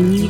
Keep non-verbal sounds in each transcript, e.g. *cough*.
Remix.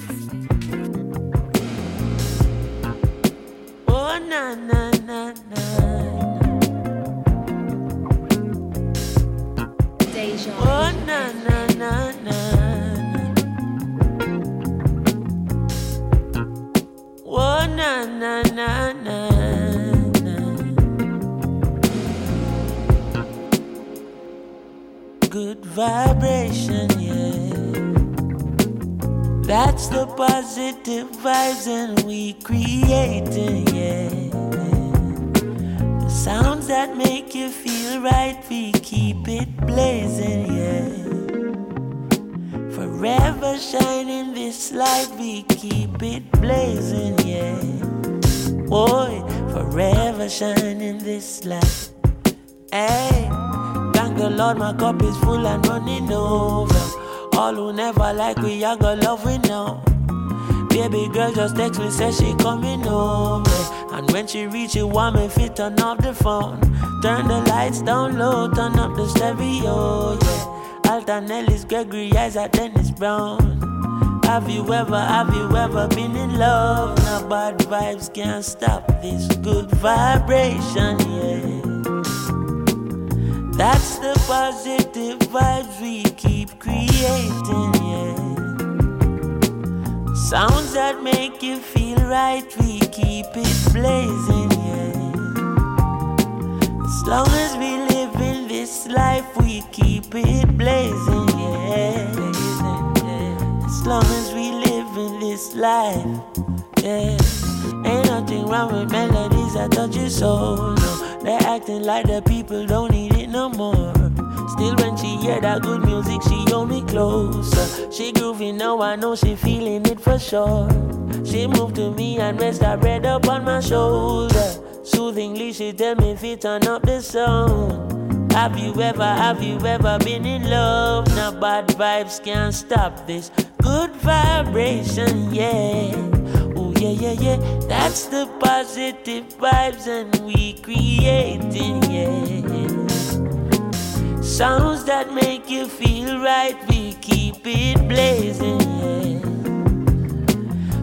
Boy, forever shining this light. Hey, thank the Lord, my cup is full and running over. All who never like we, I got love we know. Baby girl just text me, say she coming over. And when she reach it, want me fit turn off the phone. Turn the lights down low, turn up the stereo, yeah. Alton Ellis, Gregory Isaac, Dennis Brown. Have you ever, have you ever been in love? Now bad vibes can't stop this good vibration, yeah. That's the positive vibes we keep creating, yeah. Sounds that make you feel right, we keep it blazing, yeah. As long as we live in this life, we keep it blazing, yeah. As long as we live in this life, yeah. Ain't nothing wrong with melodies that touch your soul, no. They're acting like the people don't need it no more. Still, when she hear that good music, she hold me closer. She groovy now, I know she feeling it for sure. She moved to me and rest her head up on my shoulder. Soothingly, she tell me if it turn up the sound. Have you ever, have you ever been in love? Now bad vibes can't stop this good vibration, yeah. Oh yeah, yeah, yeah. That's the positive vibes and we creating, yeah. Sounds that make you feel right, we keep it blazing. Yeah.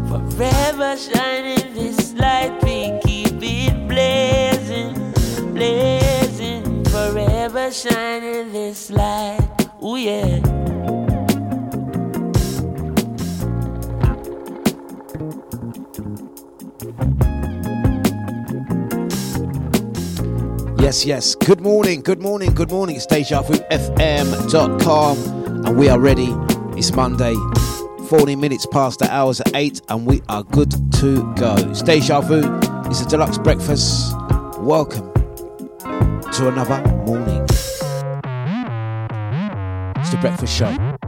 Forever shining this light, we keep it blazing, blazing. Forever shining this light, oh yeah. Yes, yes. Good morning, good morning, good morning. It's DejaVuFM.com and we are ready. It's Monday, 40 minutes past the hours at 8 and we are good to go. It's Deja Vu. It's a Dlux breakfast. Welcome to another morning. It's the breakfast show.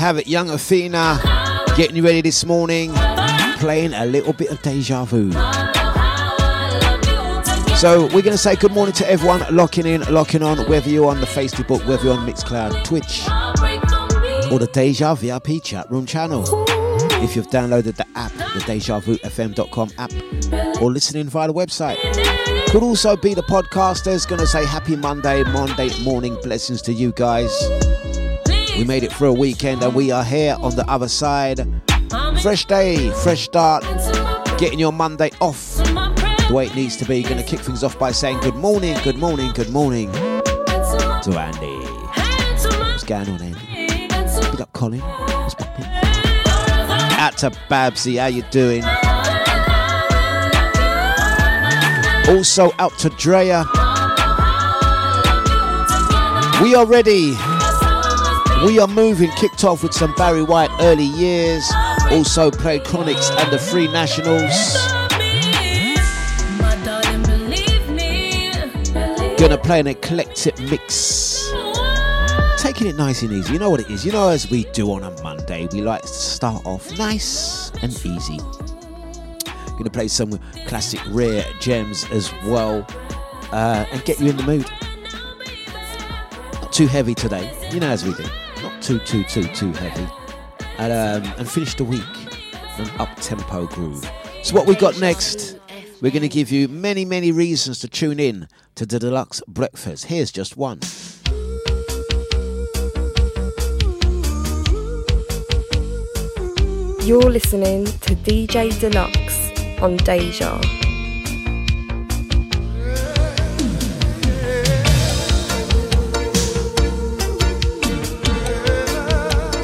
Have it, young Athena, getting you ready this morning, playing a little bit of deja vu. So we're going to say good morning to everyone locking in, locking on, whether you're on the Facebook, whether you're on Mixcloud, Twitch, or the Deja VIP chat room channel. If you've downloaded the app, the DejaVuFM.com app, or listening via the website. Could also be the podcasters. Going to say happy Monday, Monday morning blessings to you guys. We made it for a weekend and we are here on the other side. Fresh day, fresh start, getting your Monday off the way it needs to be. Gonna kick things off by saying good morning, good morning, good morning to Andy. What's going on, Andy? Big up Colin. What's popping? Out to Babsy, how you doing? Also out to Drea. We are ready. We Are Moving kicked off with some Barry White early years, also played Chronixx and the Free Nationals. Gonna play an eclectic mix. Taking it nice and easy. You know what it is. You know, as we do on a Monday, we like to start off nice and easy. Gonna play some classic rare gems as well uh, and get you in the mood. Not too heavy today, you know, as we do too, too, too, too heavy. And, um, and finish the week an up tempo groove. So, what we got next? We're going to give you many, many reasons to tune in to the Dlux Breakfast. Here's just one. You're listening to DJ Dlux on Deja.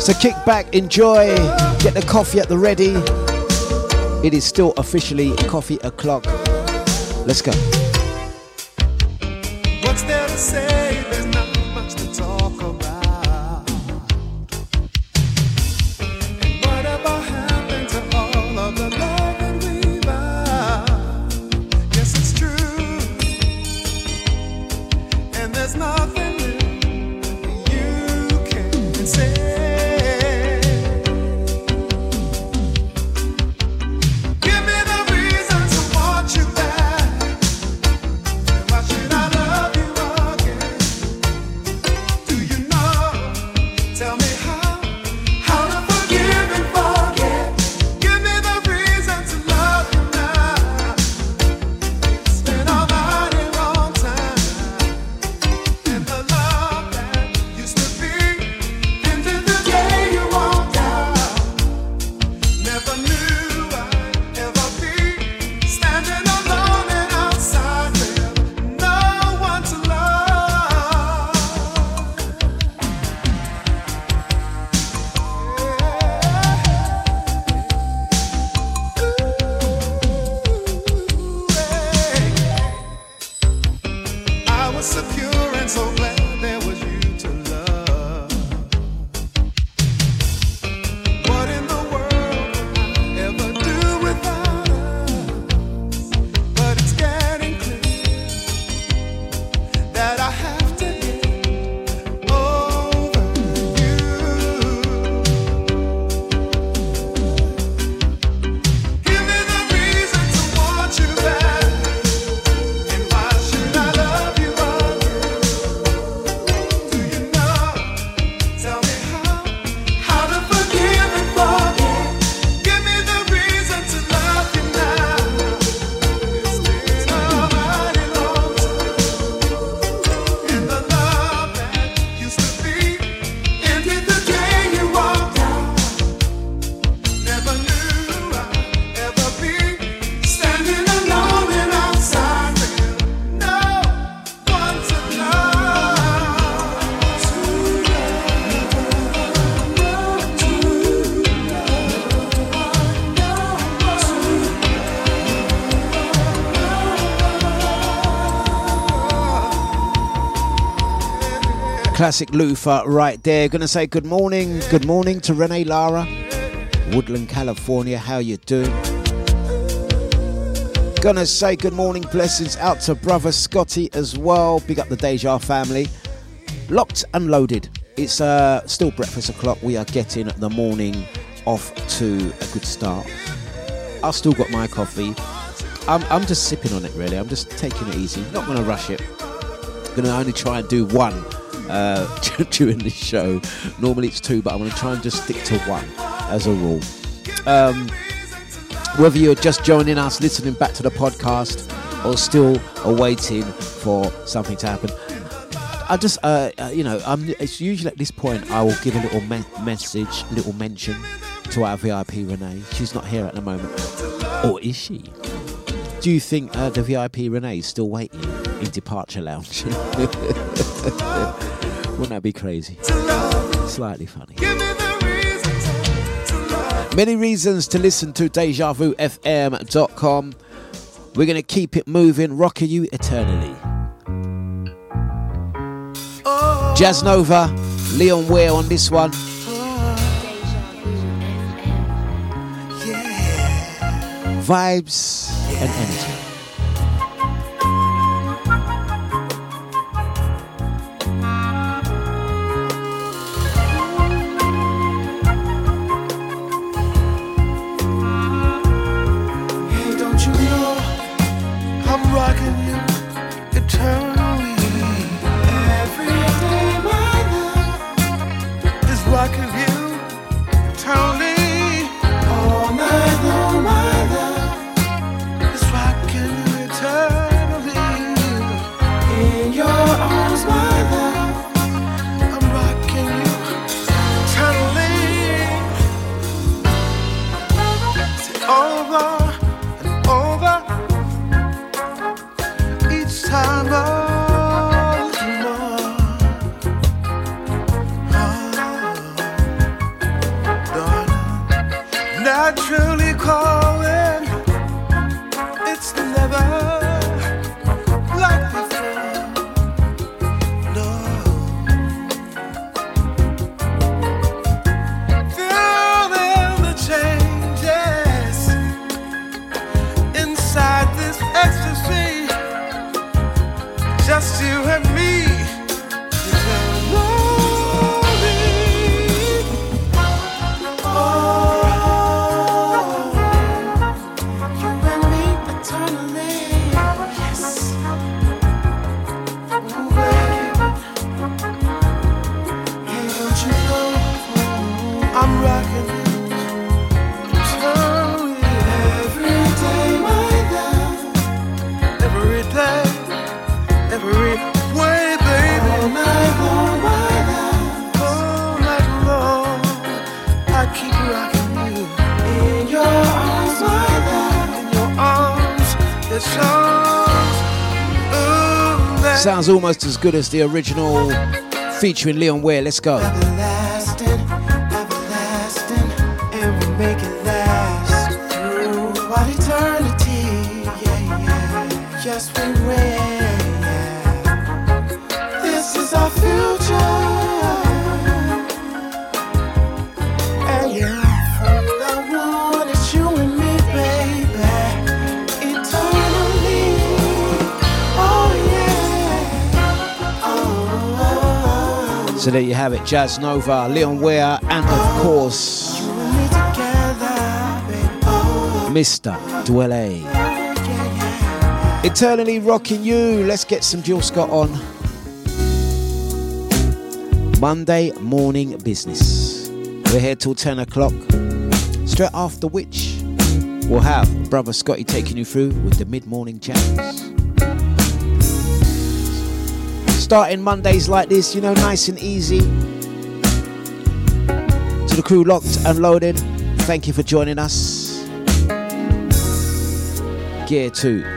So kick back, enjoy, get the coffee at the ready. It is still officially coffee o'clock. Let's go. Classic Luther right there. Gonna say good morning. Good morning to Renee Lara. Woodland, California. How you doing? Gonna say good morning, blessings out to brother Scotty as well. Big up the Deja family. Locked and loaded. It's uh, still breakfast o'clock. We are getting the morning off to a good start. I've still got my coffee. I'm, I'm just sipping on it really. I'm just taking it easy. Not gonna rush it. Gonna only try and do one uh, *laughs* during the show. Normally it's two, but I'm gonna try and just stick to one as a rule. Um, whether you're just joining us, listening back to the podcast, or still awaiting for something to happen, I just, uh, uh, you know, I'm, it's usually at this point I will give a little me- message, little mention to our VIP Renee. She's not here at the moment, or is she? Do you think uh, the VIP Renee is still waiting in departure lounge? *laughs* Wouldn't that be crazy? Slightly funny. Many reasons to listen to DejaVuFM.com. We're going to keep it moving, rocking you eternally. Jazzanova, Leon Ware on this one. Vibes and energy. Sounds almost as good as the original featuring Leon Ware. Let's go. So there you have it, Jazzanova, Leon Ware, and of course, Mr. Dwele. Eternally rocking you. Let's get some Jill Scott on. Monday morning business. We're here till 10 o'clock. Straight after which, we'll have Brother Scotty taking you through with the mid morning jams. Starting Mondays like this, you know, nice and easy. To the crew locked and loaded, thank you for joining us. Gear 2.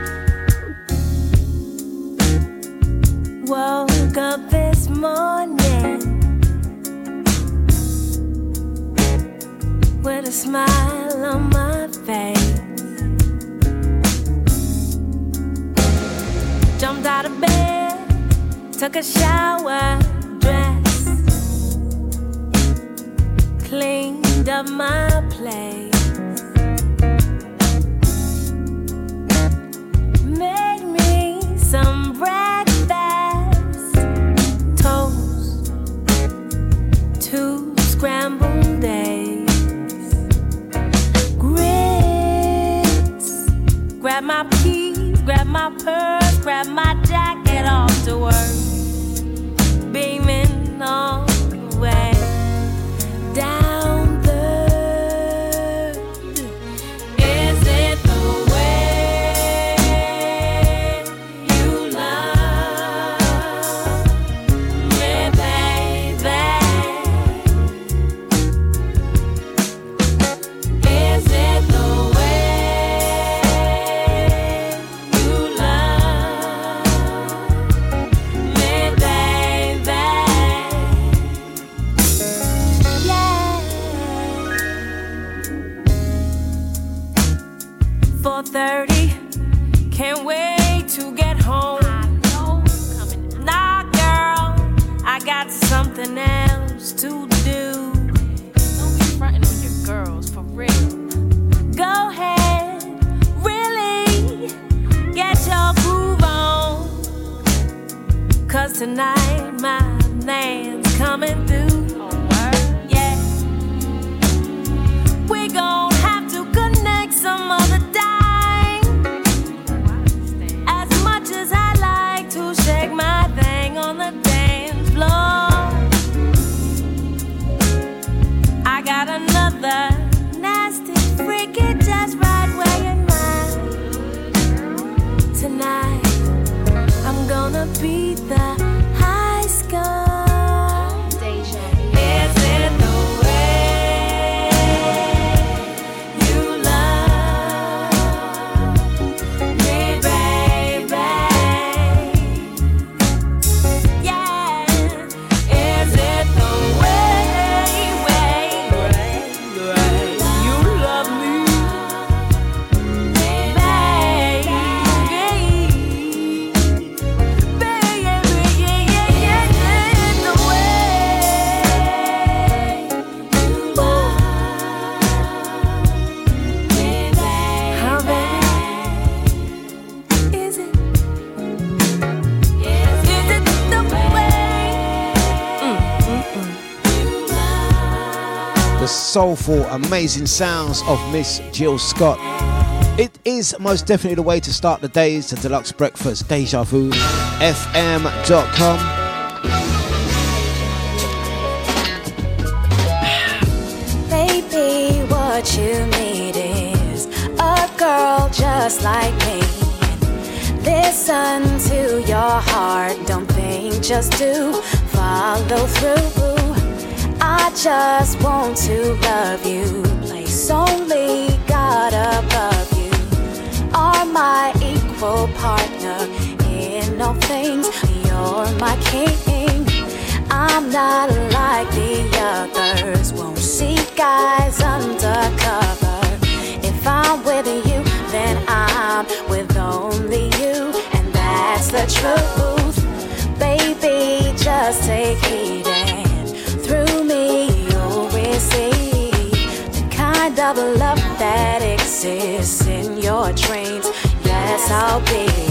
soulful, amazing sounds of Miss Jill Scott. It is most definitely the way to start the days to Dlux Breakfast, Deja Vu, FM.com. Baby, what you need is a girl just like me. Listen to your heart, don't think, just do follow through. I just want to love you. Place only God above you. Are my equal partner in all things. You're my king. I'm not like the others. Won't seek guys undercover. If I'm with you, then I'm with only you. And that's the truth. Baby, just take heed the love that exists in your dreams. Yes, I'll be.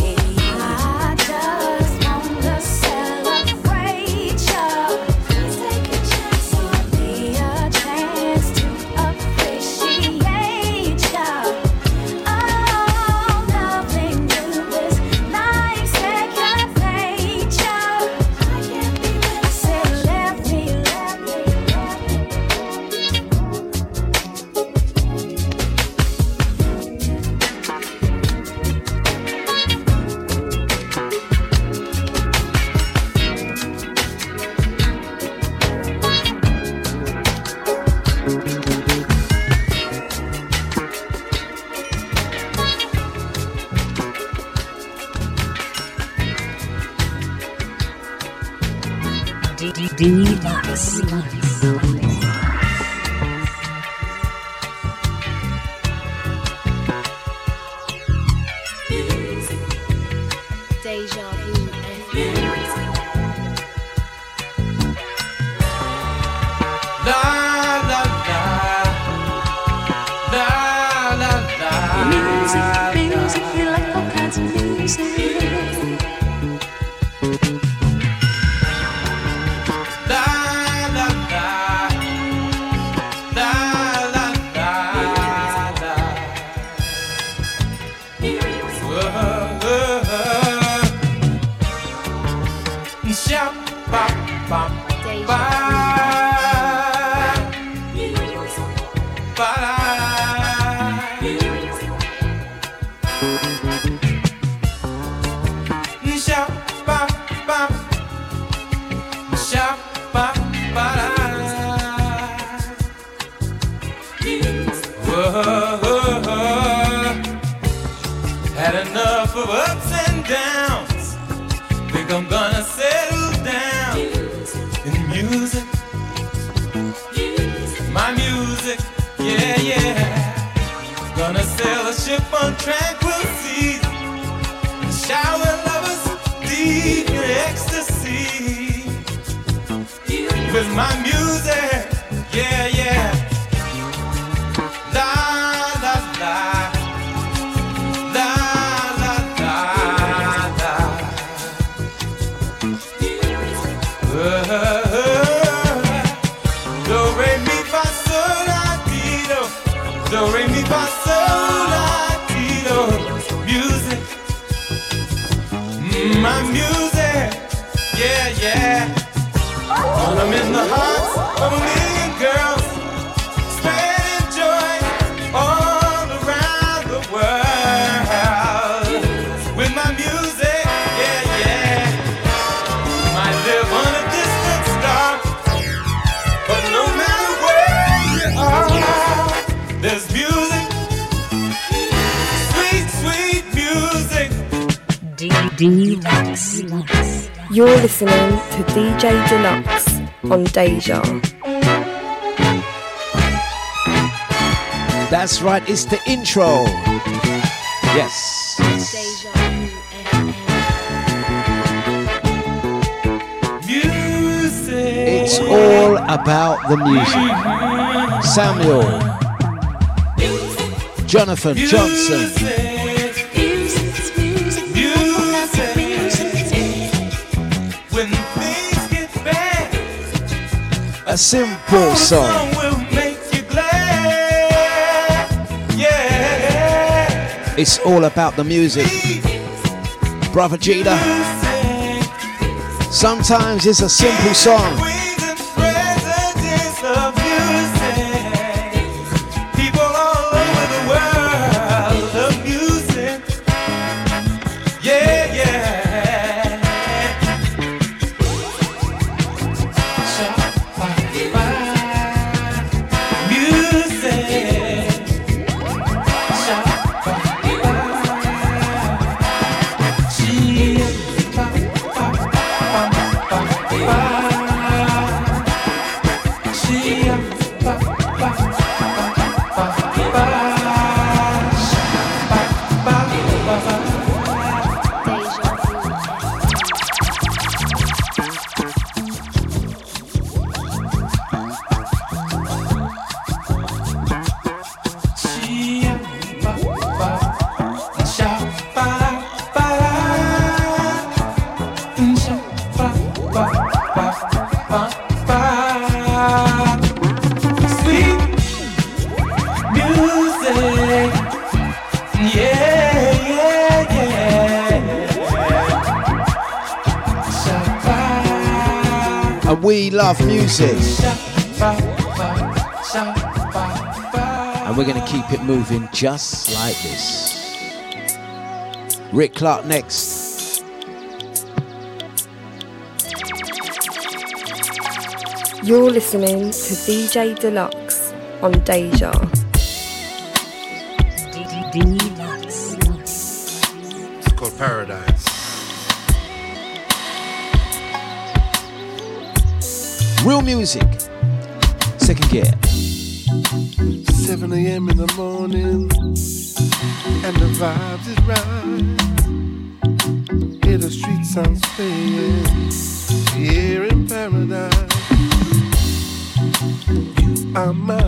Deja. That's right, it's the intro. Yes. It's all about the music. Samuel, Jonathan Johnson. Simple song. It's all about the music. Brother Jada. Sometimes it's a simple song. Love music. And we're going to keep it moving just like this. Rick Clark next. You're listening to DJ Dlux on Deja. Music. Second gear. 7 a.m. in the morning, and the vibes is right. Hear the street sounds playing here in paradise. You are my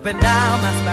up and down my spine.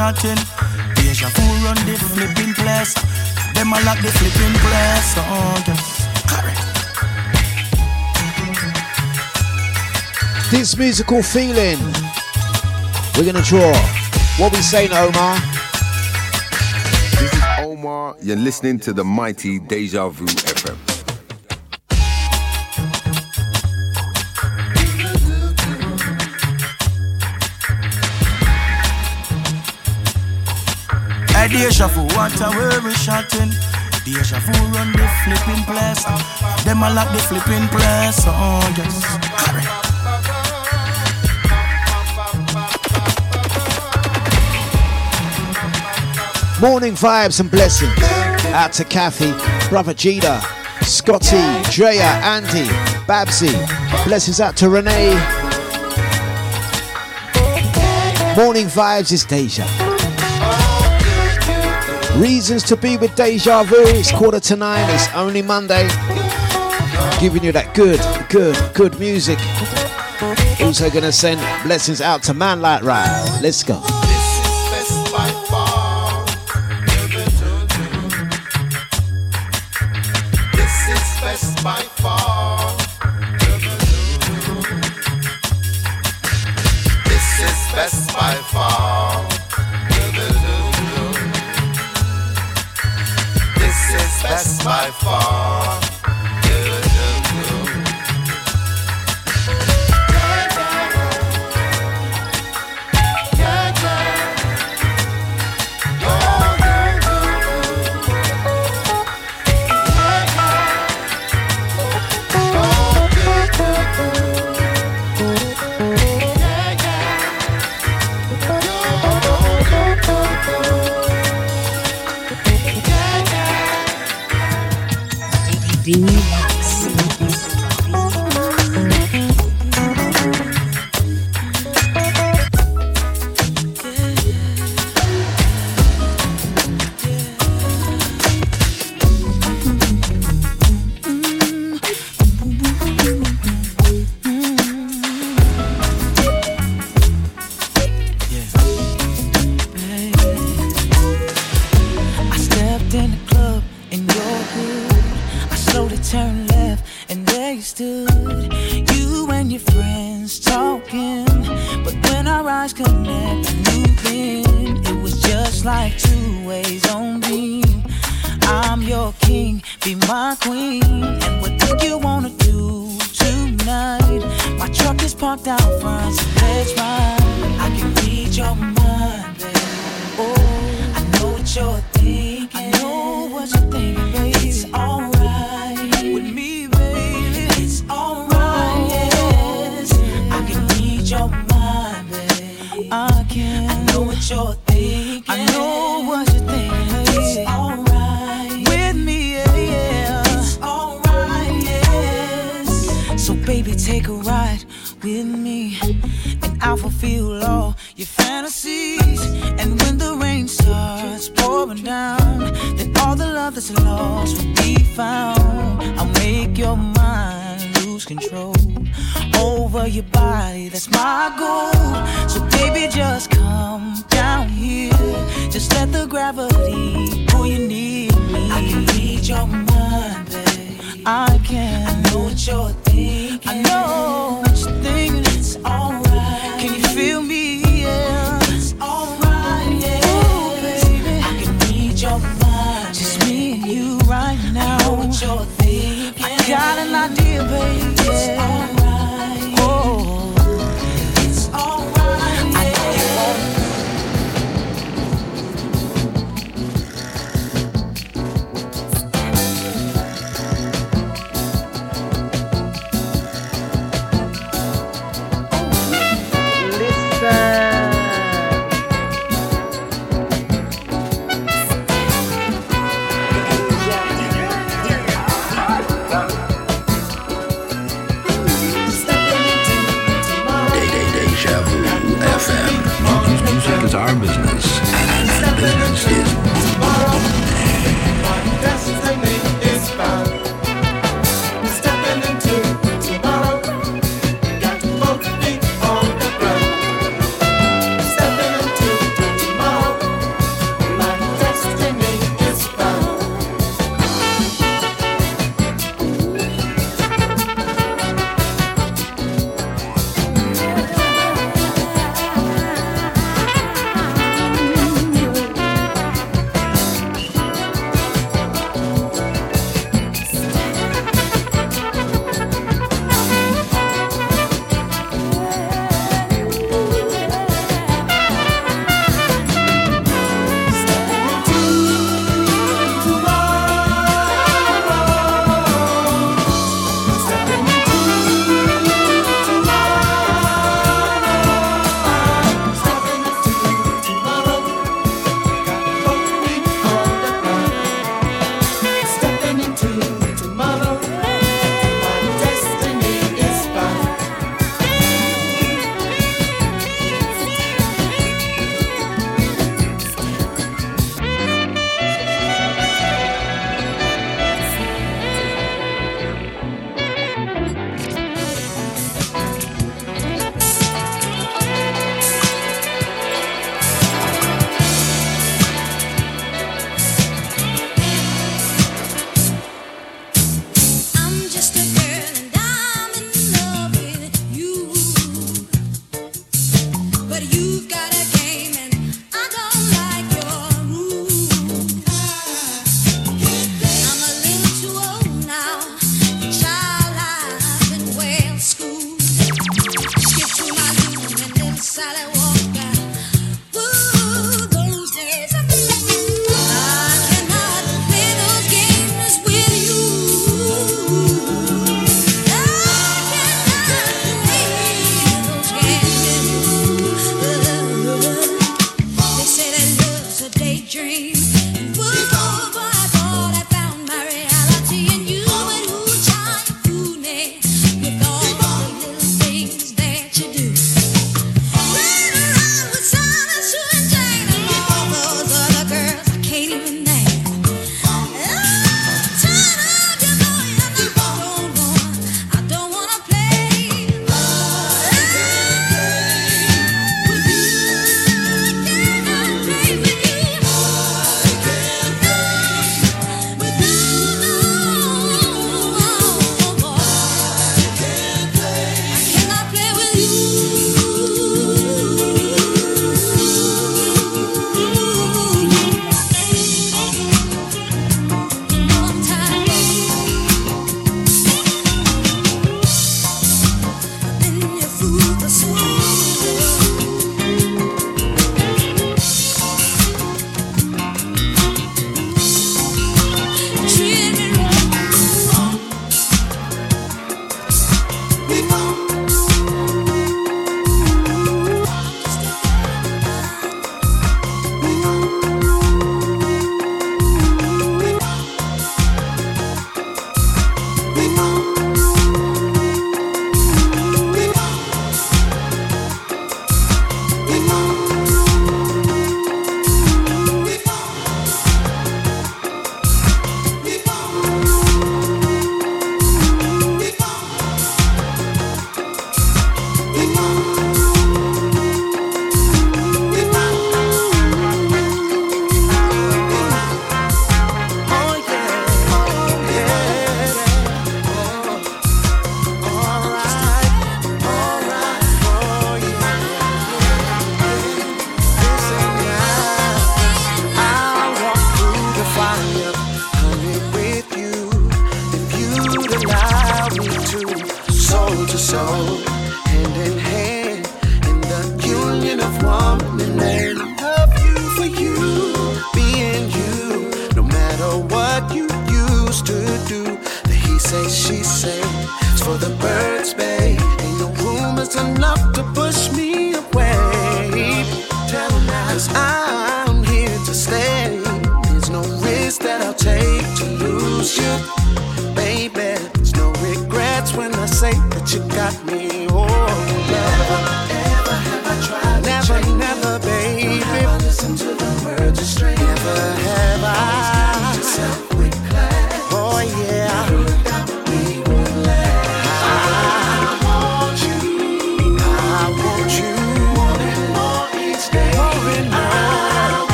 chatting. Deja vu run the flipping place. Them a lock the flipping place. Oh, This musical feeling, we're gonna draw. What we saying, Omar? This is Omar. You're listening to the mighty Deja Vu. deja vu, what a we shouting. Deja vu run the flipping place. Them a lock the flipping place. Oh yes. Morning vibes and blessings. Out to Kathy, brother Gita, Scotty, Drea, Andy, Babsy. Blessings out to Renee. Morning vibes is Deja. Reasons to be with Deja Vu. It's quarter to nine. It's only Monday. Giving you that good, good, good music. Also gonna send blessings out to Man Light Ride. Let's go. life far.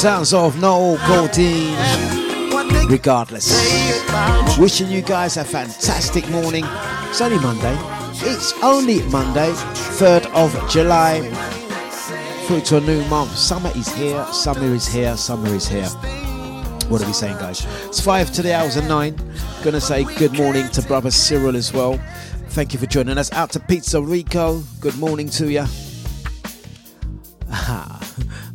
Sounds of Noel Gourdin. Regardless. Wishing you guys a fantastic morning. It's only Monday. It's only Monday, 3rd of July. Through to a new month. Summer is here, summer is here, summer is here. What are we saying, guys? It's five to the hours of nine. Gonna say good morning to brother Cyril as well. Thank you for joining us. Out to Pizza Rico. Good morning to you. *laughs*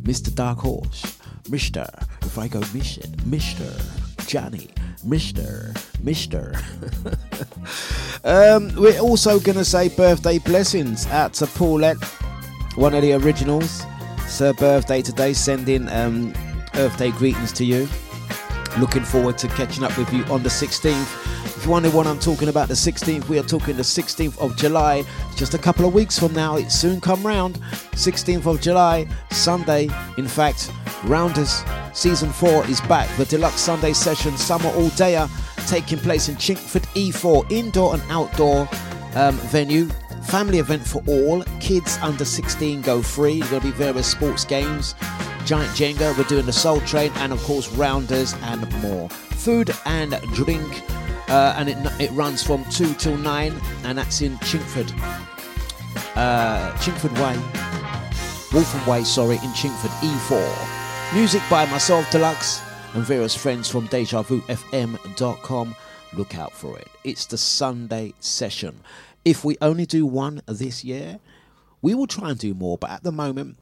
Mr. Dark Horse, Mister. If I go mission, Mister Johnny, Mister, Mister. *laughs* um, we're also gonna say birthday blessings out to Paulette, one of the originals. It's her birthday today. Sending um, birthday greetings to you. Looking forward to catching up with you on the 16th. You what I'm talking about, the 16th, we are talking the 16th of July. Just a couple of weeks from now, it soon come round. 16th of July, Sunday. In fact, Rounders season 4 is back. The Dlux Sunday session, summer all dayer, taking place in Chingford E4, indoor and outdoor um, venue. Family event for all. Kids under 16 go free. There'll be various sports games. Giant Jenga, we're doing the Soul Train, and of course, Rounders and more. Food and drink, uh, and it, it runs from 2 till 9, and that's in Chingford. Uh, Chingford Way. Waltham Way, sorry, in Chingford, E4. Music by myself, Dlux, and various friends from DejaVuFM.com. Look out for it. It's the Sunday session. If we only do one this year, we will try and do more, but at the moment,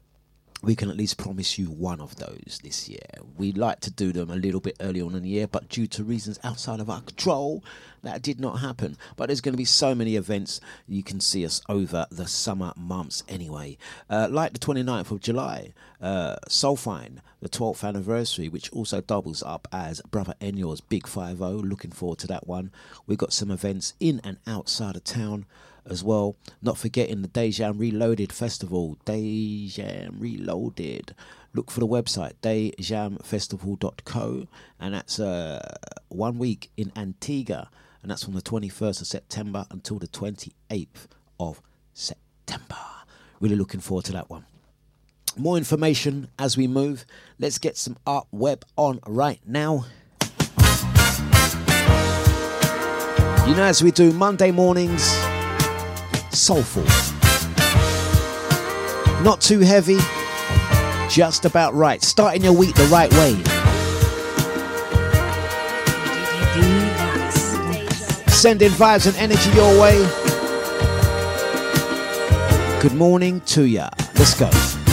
we can at least promise you one of those this year. We like to do them a little bit early on in the year, but due to reasons outside of our control, that did not happen. But there's going to be so many events you can see us over the summer months anyway. Uh, like the 29th of July, uh, Soulfine, the 12th anniversary, which also doubles up as Brother Enyor's Big 5 0. Looking forward to that one. We've got some events in and outside of town as well. Not forgetting the Dejam Reloaded Festival. Dejam Reloaded. Look for the website, dejamfestival.co, and that's uh, one week in Antigua, and that's from the 21st of September until the 28th of September. Really looking forward to that one. More information as we move. Let's get some art web on right now. You know, as we do Monday mornings, soulful. Not too heavy, just about right. Starting your week the right way. Sending vibes and energy your way. Good morning to ya. Let's go.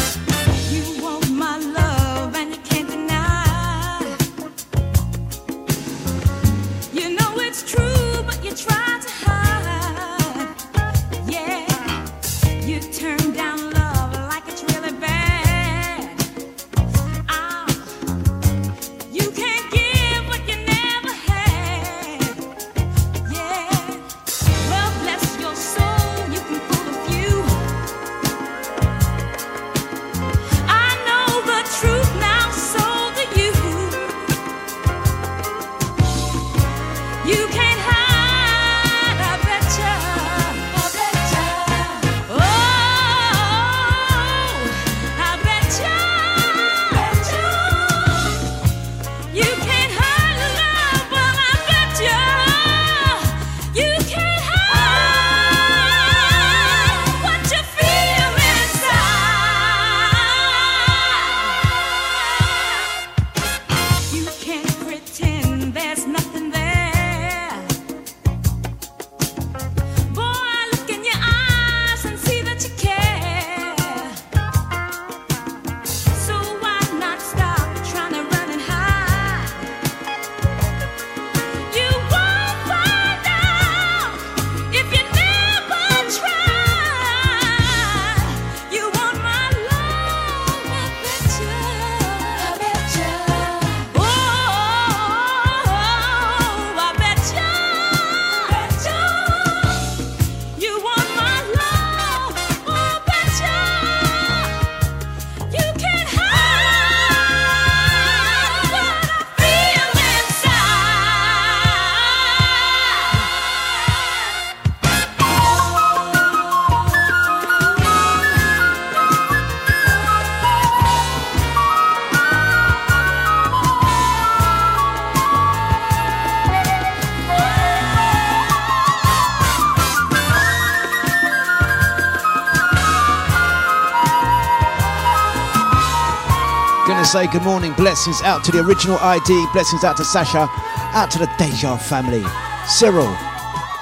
Say good morning, blessings out to the original ID, blessings out to Sasha, out to the Deja family, Cyril,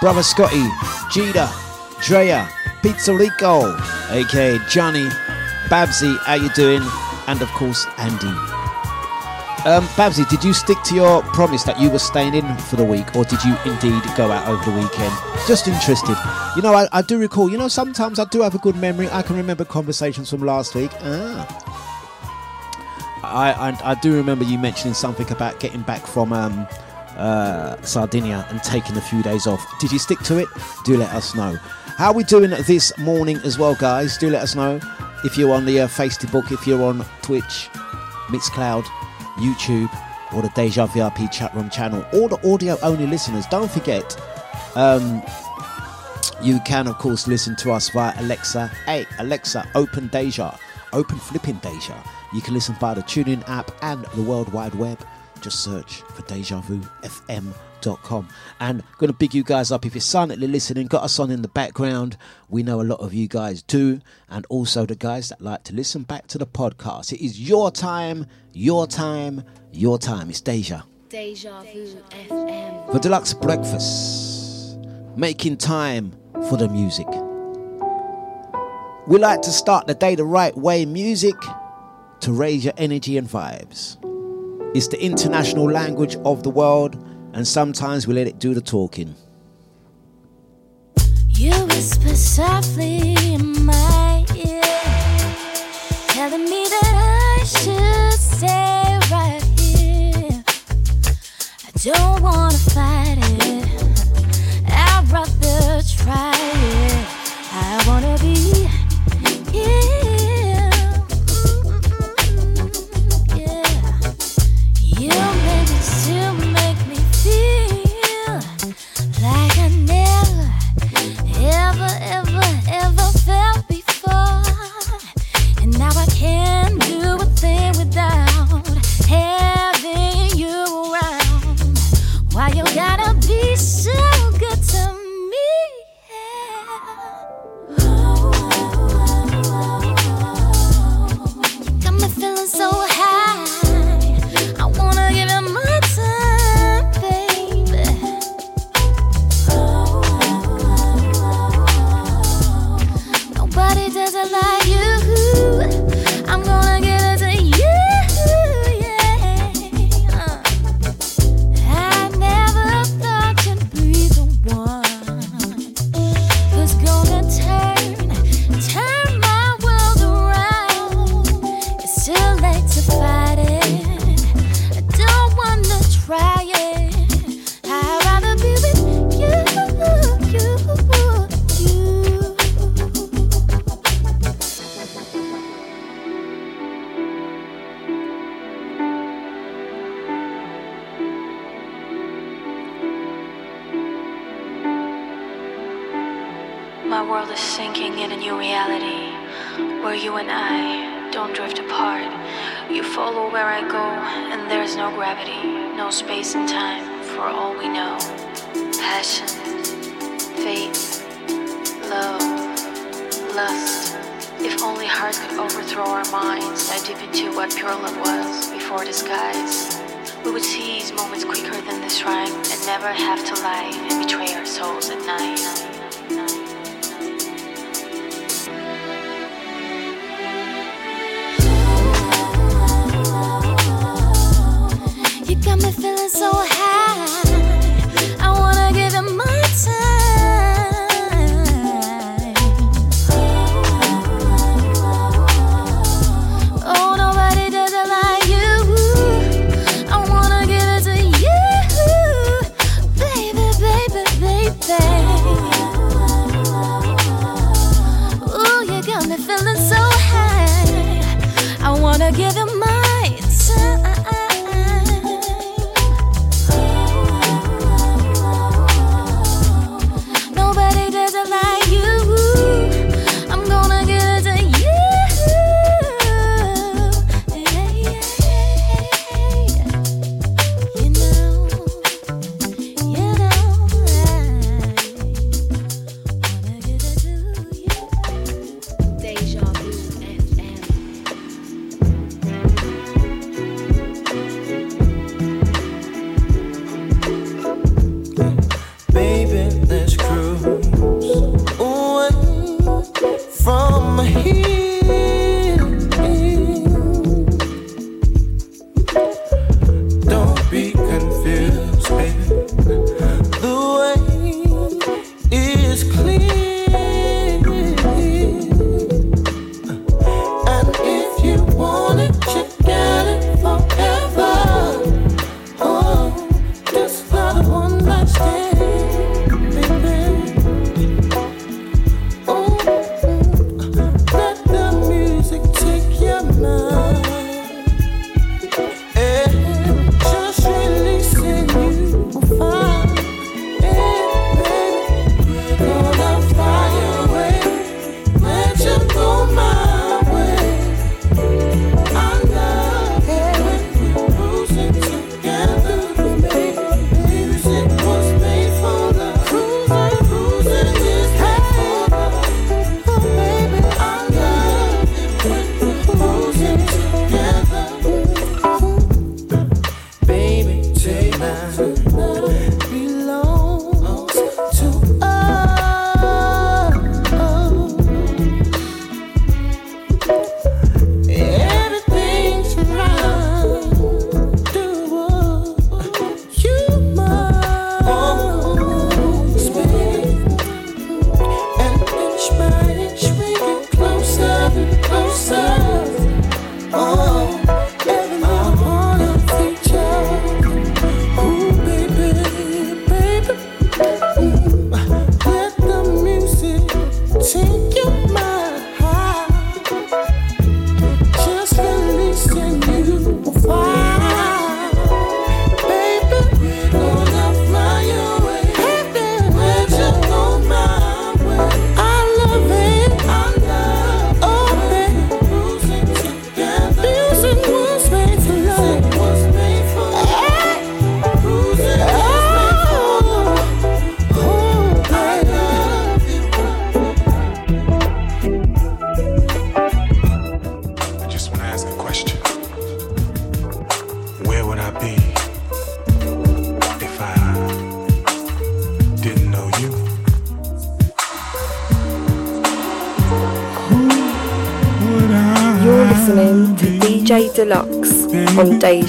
brother Scotty, Jida, Drea, Pizza Rico, aka Johnny, Babsy, how you doing? And of course, Andy. Um, Babsy, did you stick to your promise that you were staying in for the week, or did you indeed go out over the weekend? Just interested. You know, I, I do recall, you know, sometimes I do have a good memory. I can remember conversations from last week. Ah, I, I, I do remember you mentioning something about getting back from um, uh, Sardinia and taking a few days off. Did you stick to it? Do let us know. How are we doing this morning as well, guys? Do let us know if you're on the uh, Facebook, if you're on Twitch, Mixcloud, YouTube, or the Deja VIP chat room channel, or the audio only listeners. Don't forget, um, you can of course listen to us via Alexa. Hey, Alexa, open Deja, open flipping Deja. You can listen via the TuneIn app and the World Wide Web. Just search for DejaVuFM.com. And going to big you guys up if you're silently listening, got us on in the background. We know a lot of you guys do, and also the guys that like to listen back to the podcast. It is your time, your time, your time. It's Deja. Deja Vu FM. The Dlux Breakfast, making time for the music. We like to start the day the right way. Music to raise your energy and vibes. It's the international language of the world, and sometimes we let it do the talking. You whisper softly in my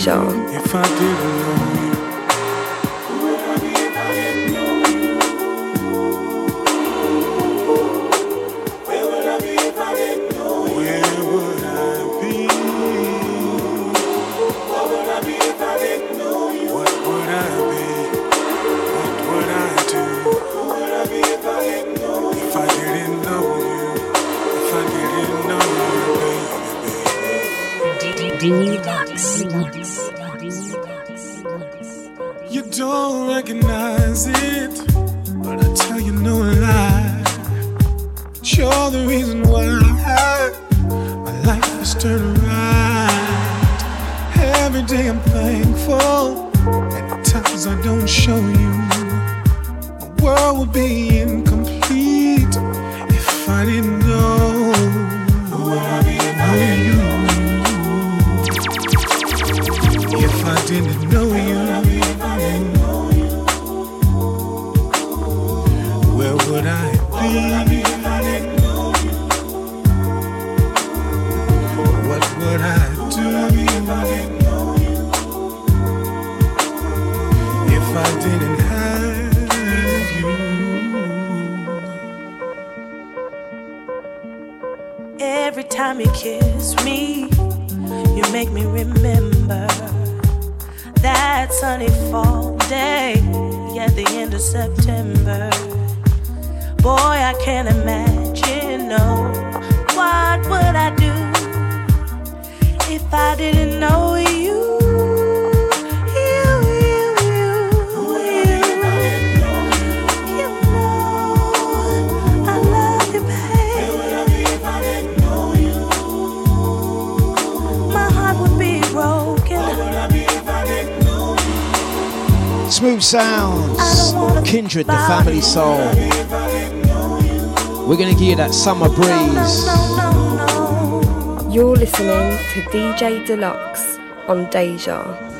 on Deja. So soul. We're gonna give you that summer breeze. You're listening to DJ Dlux on Deja.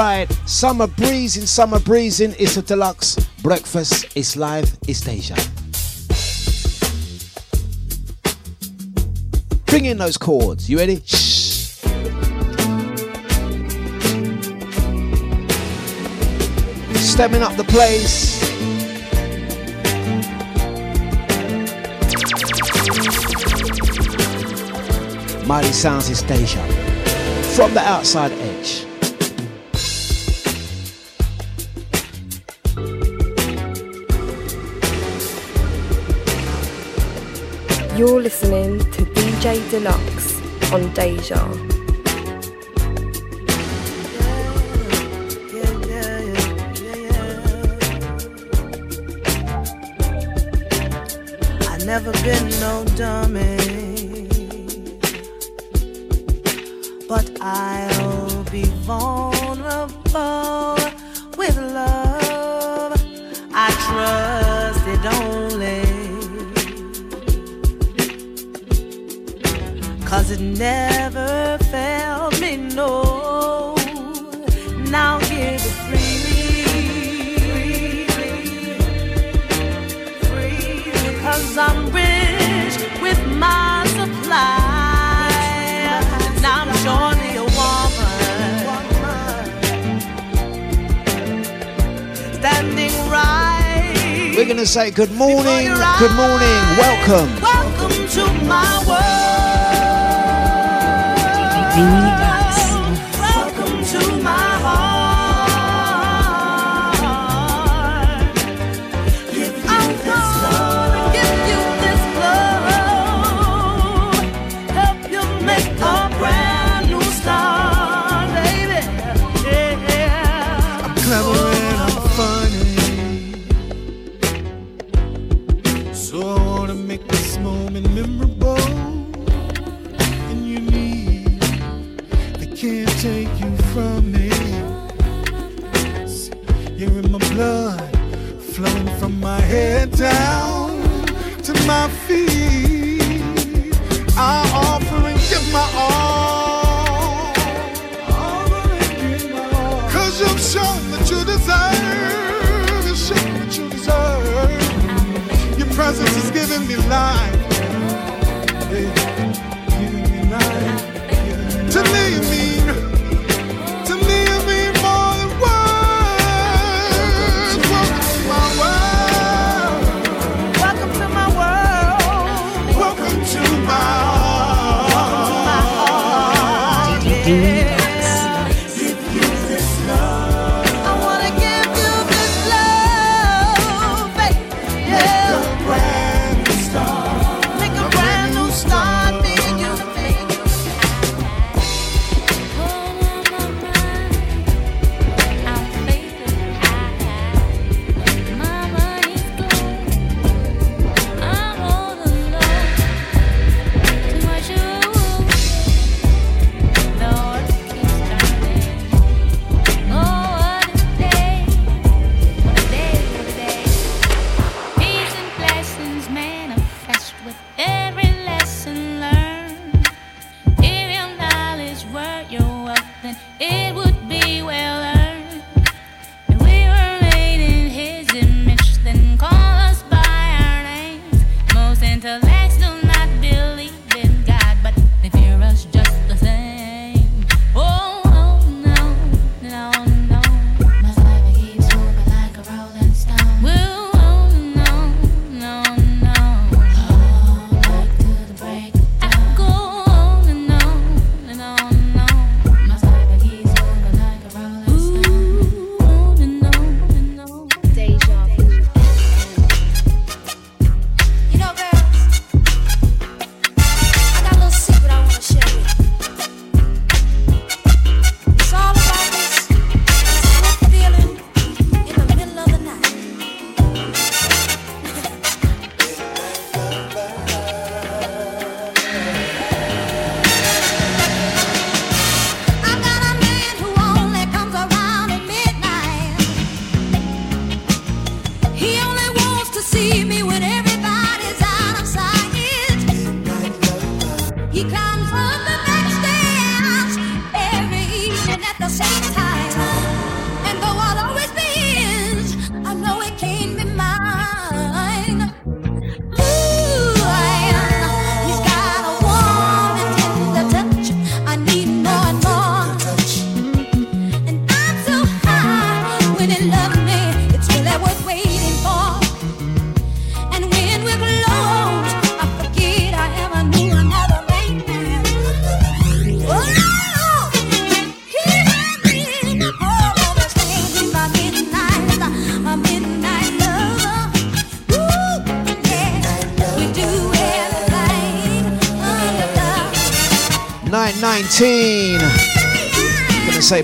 right. Summer breezing, summer breezing. It's a Dlux breakfast. It's live. It's Deja. Bring in those chords. You ready? Shh. Stemming up the place. Mighty Sounds is Deja. From the outside edge. You're listening to DJ Dlux on Deja. never been no dummy. say good morning, good morning, welcome. Welcome to my world.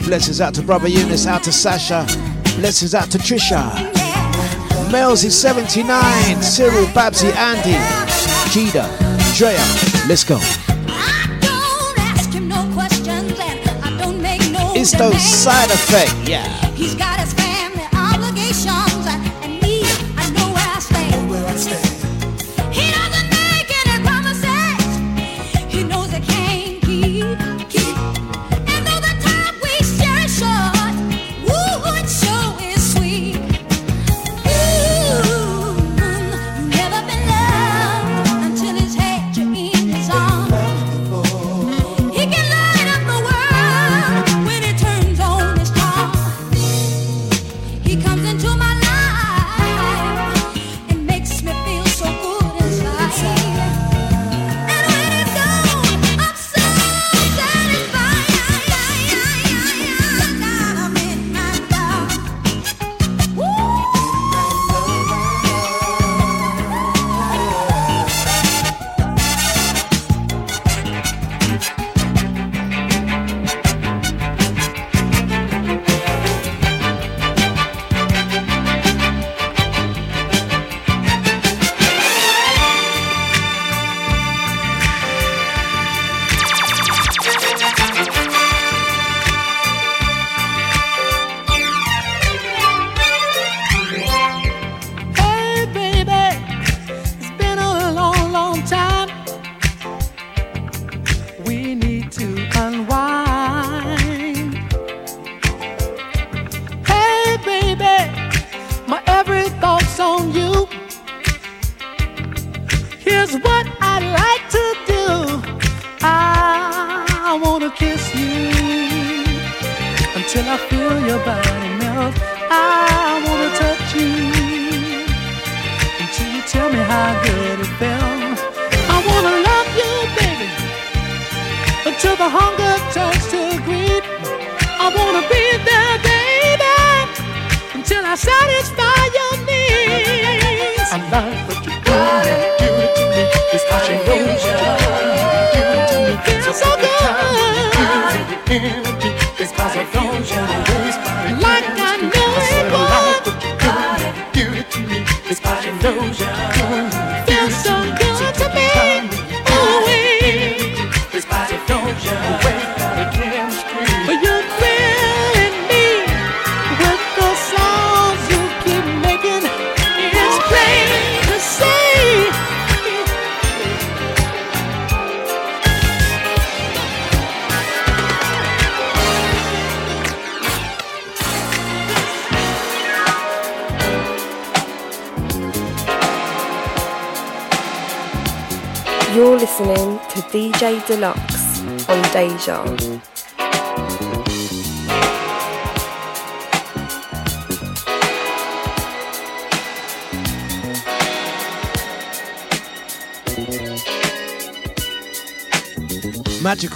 Blessings out to brother Eunice, out to Sasha, blessings out to Trisha. Males is 79, Cyril, Babsy, Andy, Jida, Drea. Let's go. No questions and I don't make no It's those side effect, yeah.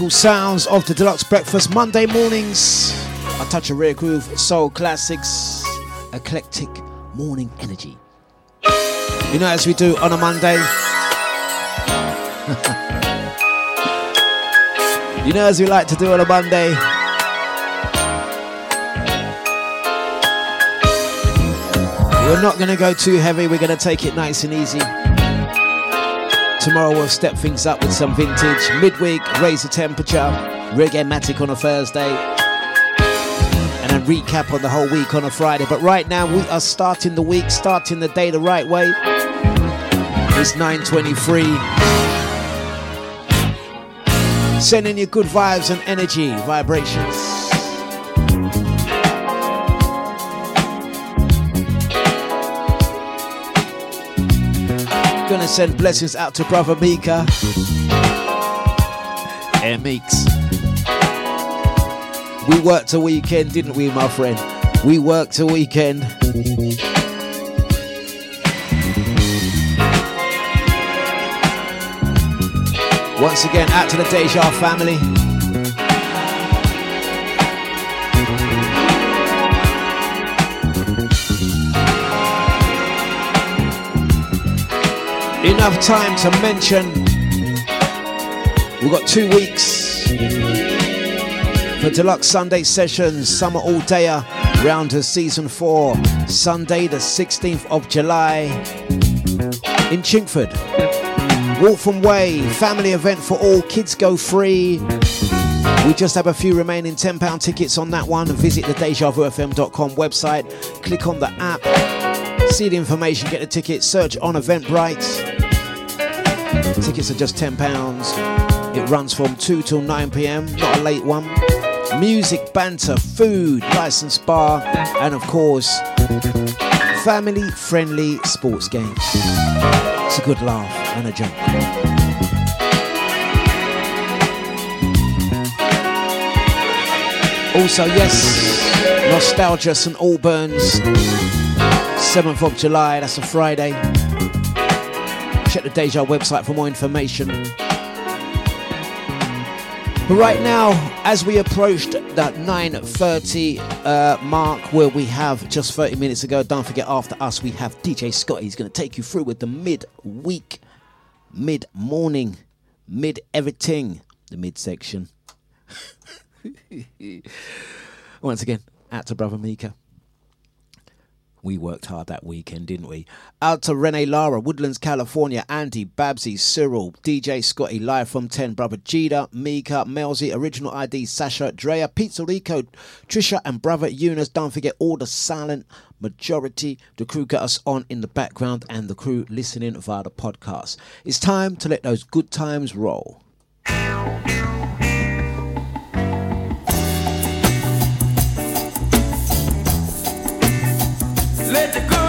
Sounds of the Dlux breakfast Monday mornings. A touch of rare groove, soul classics, eclectic morning energy. You know, as we do on a Monday. *laughs* you know, as we like to do on a Monday. We're not going to go too heavy, we're going to take it nice and easy. Tomorrow we'll step things up with some vintage. Midweek, raise the temperature. Reggae Matic on a Thursday. And then recap on the whole week on a Friday. But right now we are starting the week, starting the day the right way. It's 923. Sending you good vibes and energy, vibrations. Gonna send blessings out to brother Mika. Air Meeks. We worked a weekend, didn't we, my friend? We worked a weekend. Once again, out to the Deja family. Enough time to mention we've got two weeks for Dlux Sunday Sessions, Summer All Dayer, Rounders Season 4, Sunday the 16th of July in Chingford. Waltham Way, family event for all, kids go free. We just have a few remaining £10 tickets on that one. Visit the DejaVuFM.com website, click on the app, see the information, get the tickets, search on Eventbrite. Tickets are just £10. It runs from 2 till 9 pm, not a late one. Music, banter, food, licensed bar, and of course, family friendly sports games. It's a good laugh and a joke. Also, yes, Nostalgia St Albans, 7th of July, that's a Friday. Check the Deja website for more information. But right now, as we approached that 9.30 uh, mark where we have just 30 minutes ago, don't forget after us we have DJ Scott. He's going to take you through with the mid-week, mid-morning, mid-everything, the mid-section. *laughs* Once again, out to Brother Mika. We worked hard that weekend, didn't we? Out to Renee Lara, Woodlands, California, Andy, Babsy, Cyril, DJ Scotty, live from 10, Brother Jida, Mika, Melzy, Original ID, Sasha, Drea, Pizza Rico, Trisha, and Brother Eunice. Don't forget all the silent majority, the crew got us on in the background, and the crew listening via the podcast. It's time to let those good times roll. Let the good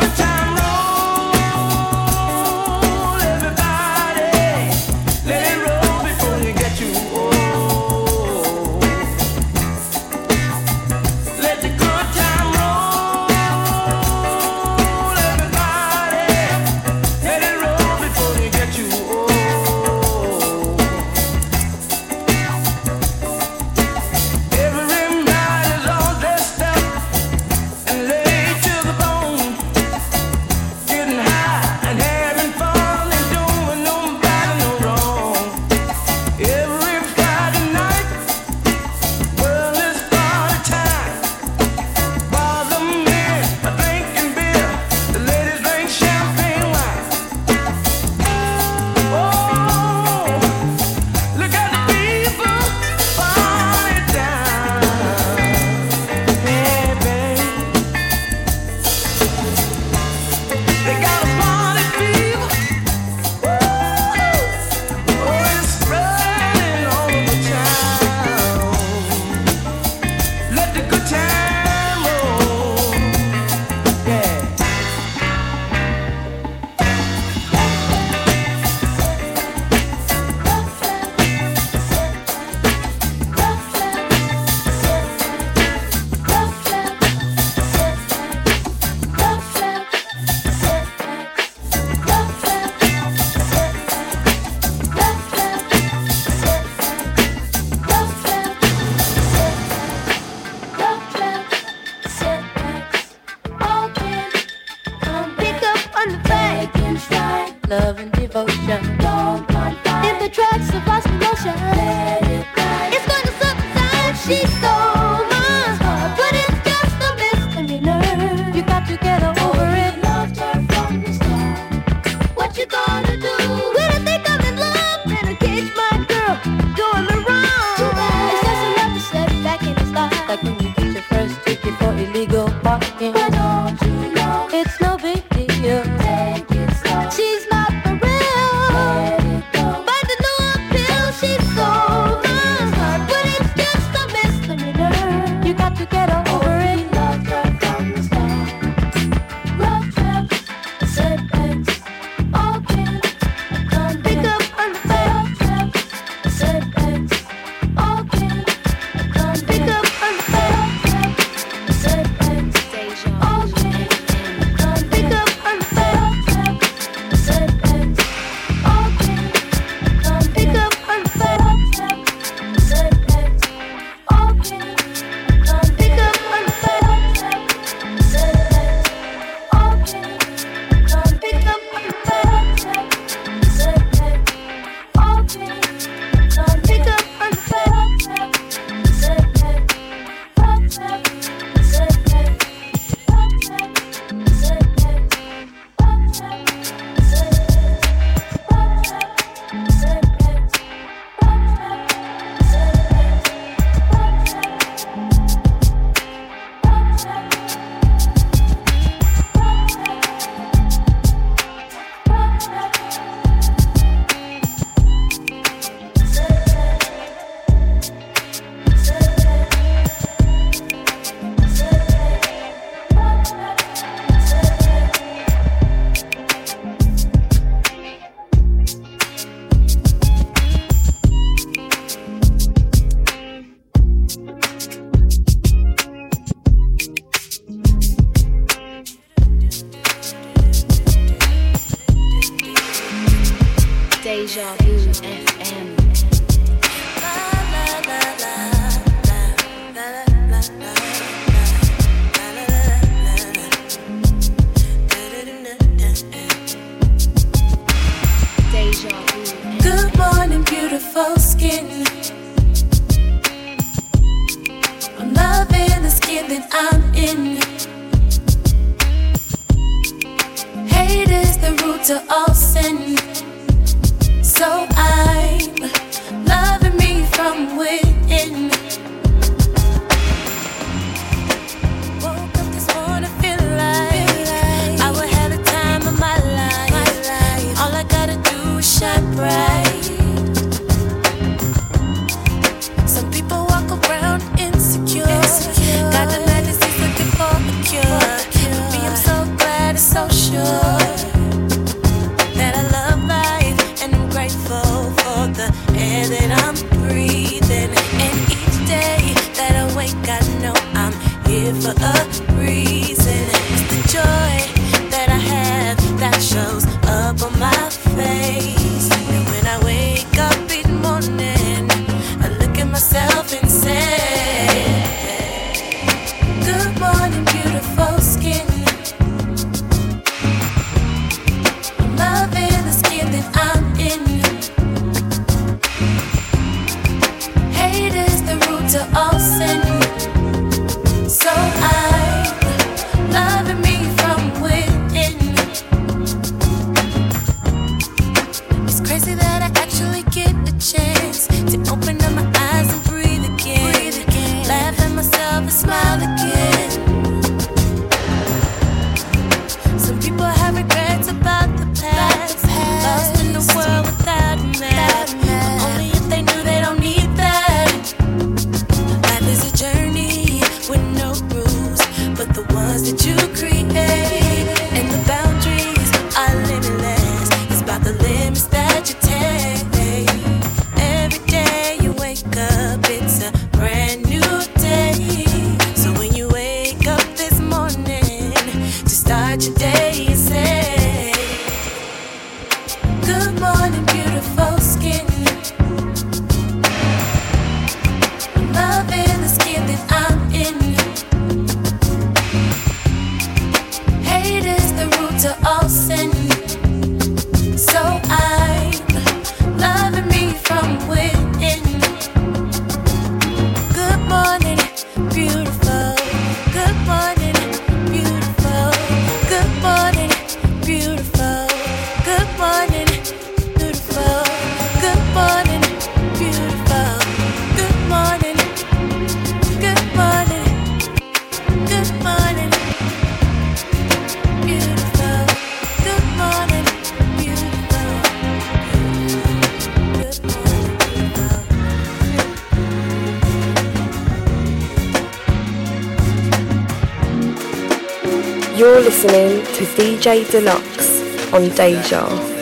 DJ Dlux on Deja.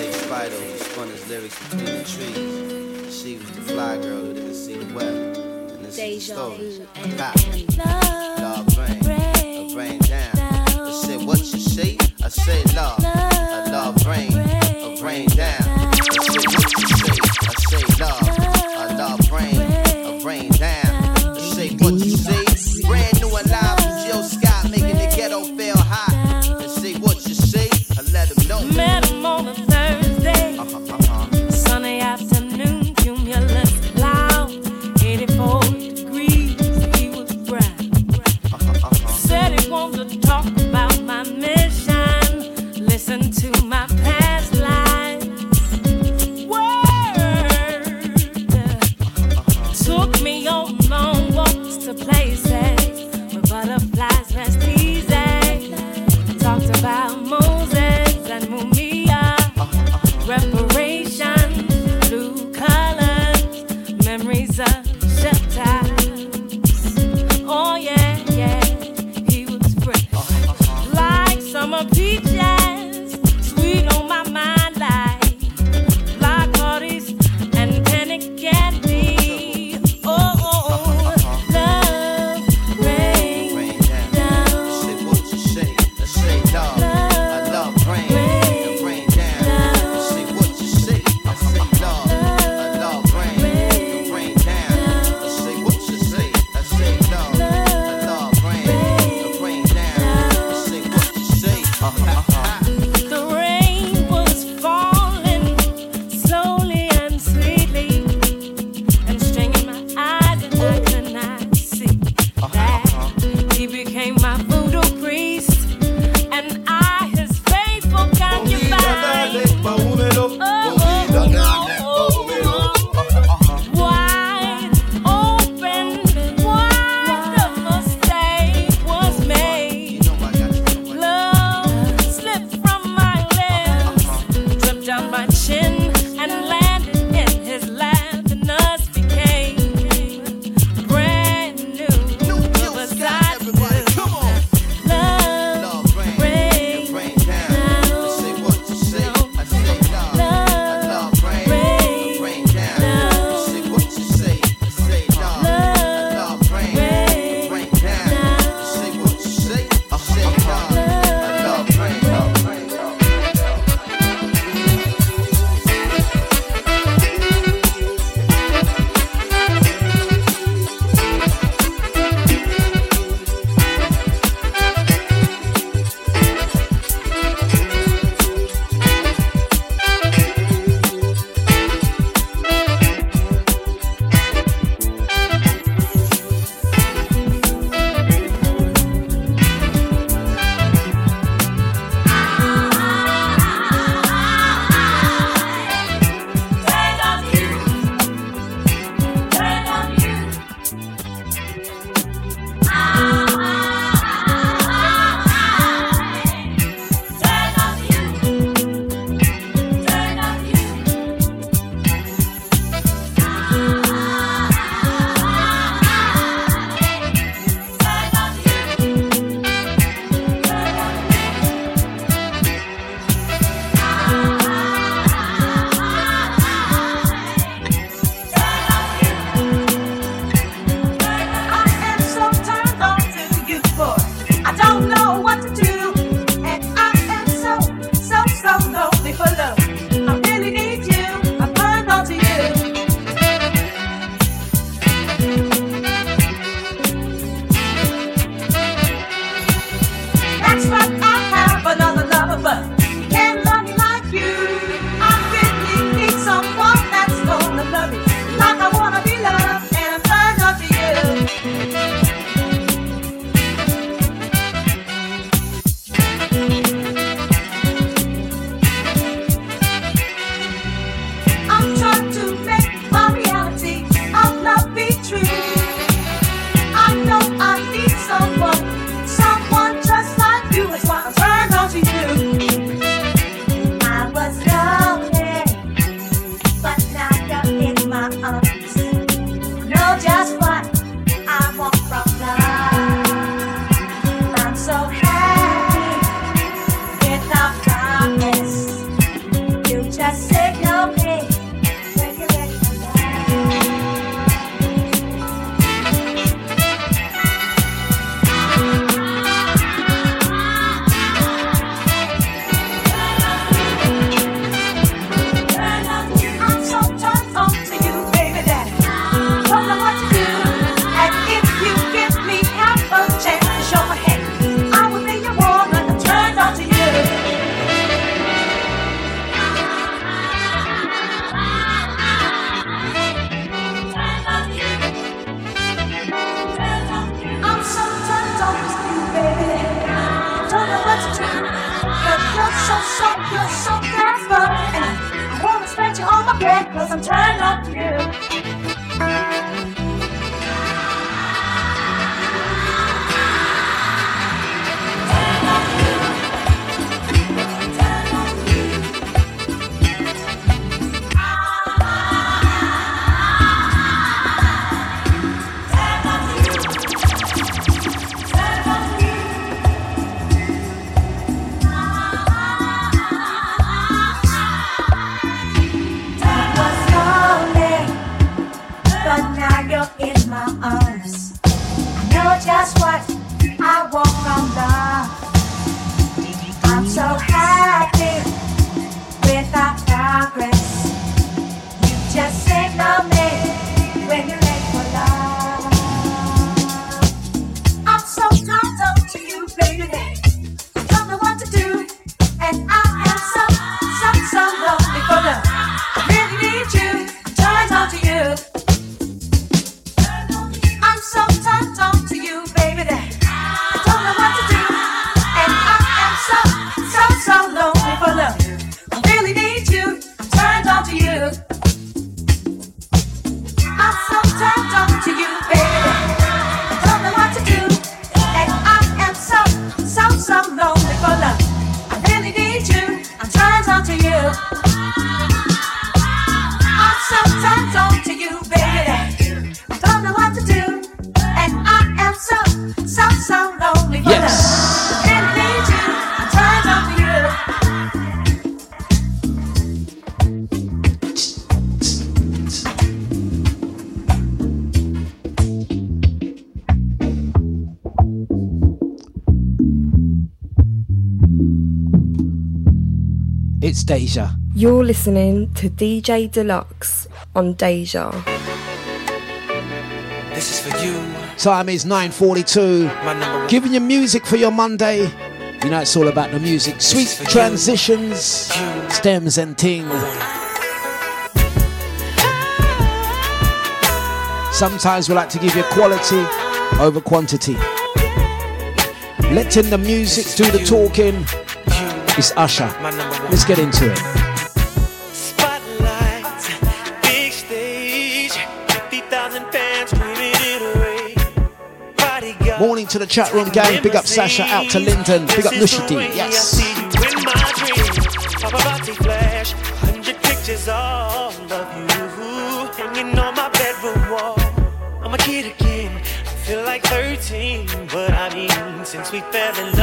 Deja. You're listening to DJ Dlux on Deja. This is for you. Time is 9.42. Giving you music for your Monday. You know it's all about the music. Sweet transitions, you. stems and ting. Sometimes we like to give you quality over quantity. Letting the music do the talking it's Usher. Let's get into it. Morning to the chat room gang. Big up Sasha, out to Linden. Big up Lucy D. Yes. Flash, hundred pictures hanging on my bedroom wall. I'm a kid again, I feel like 13, but I mean, since we fell in love.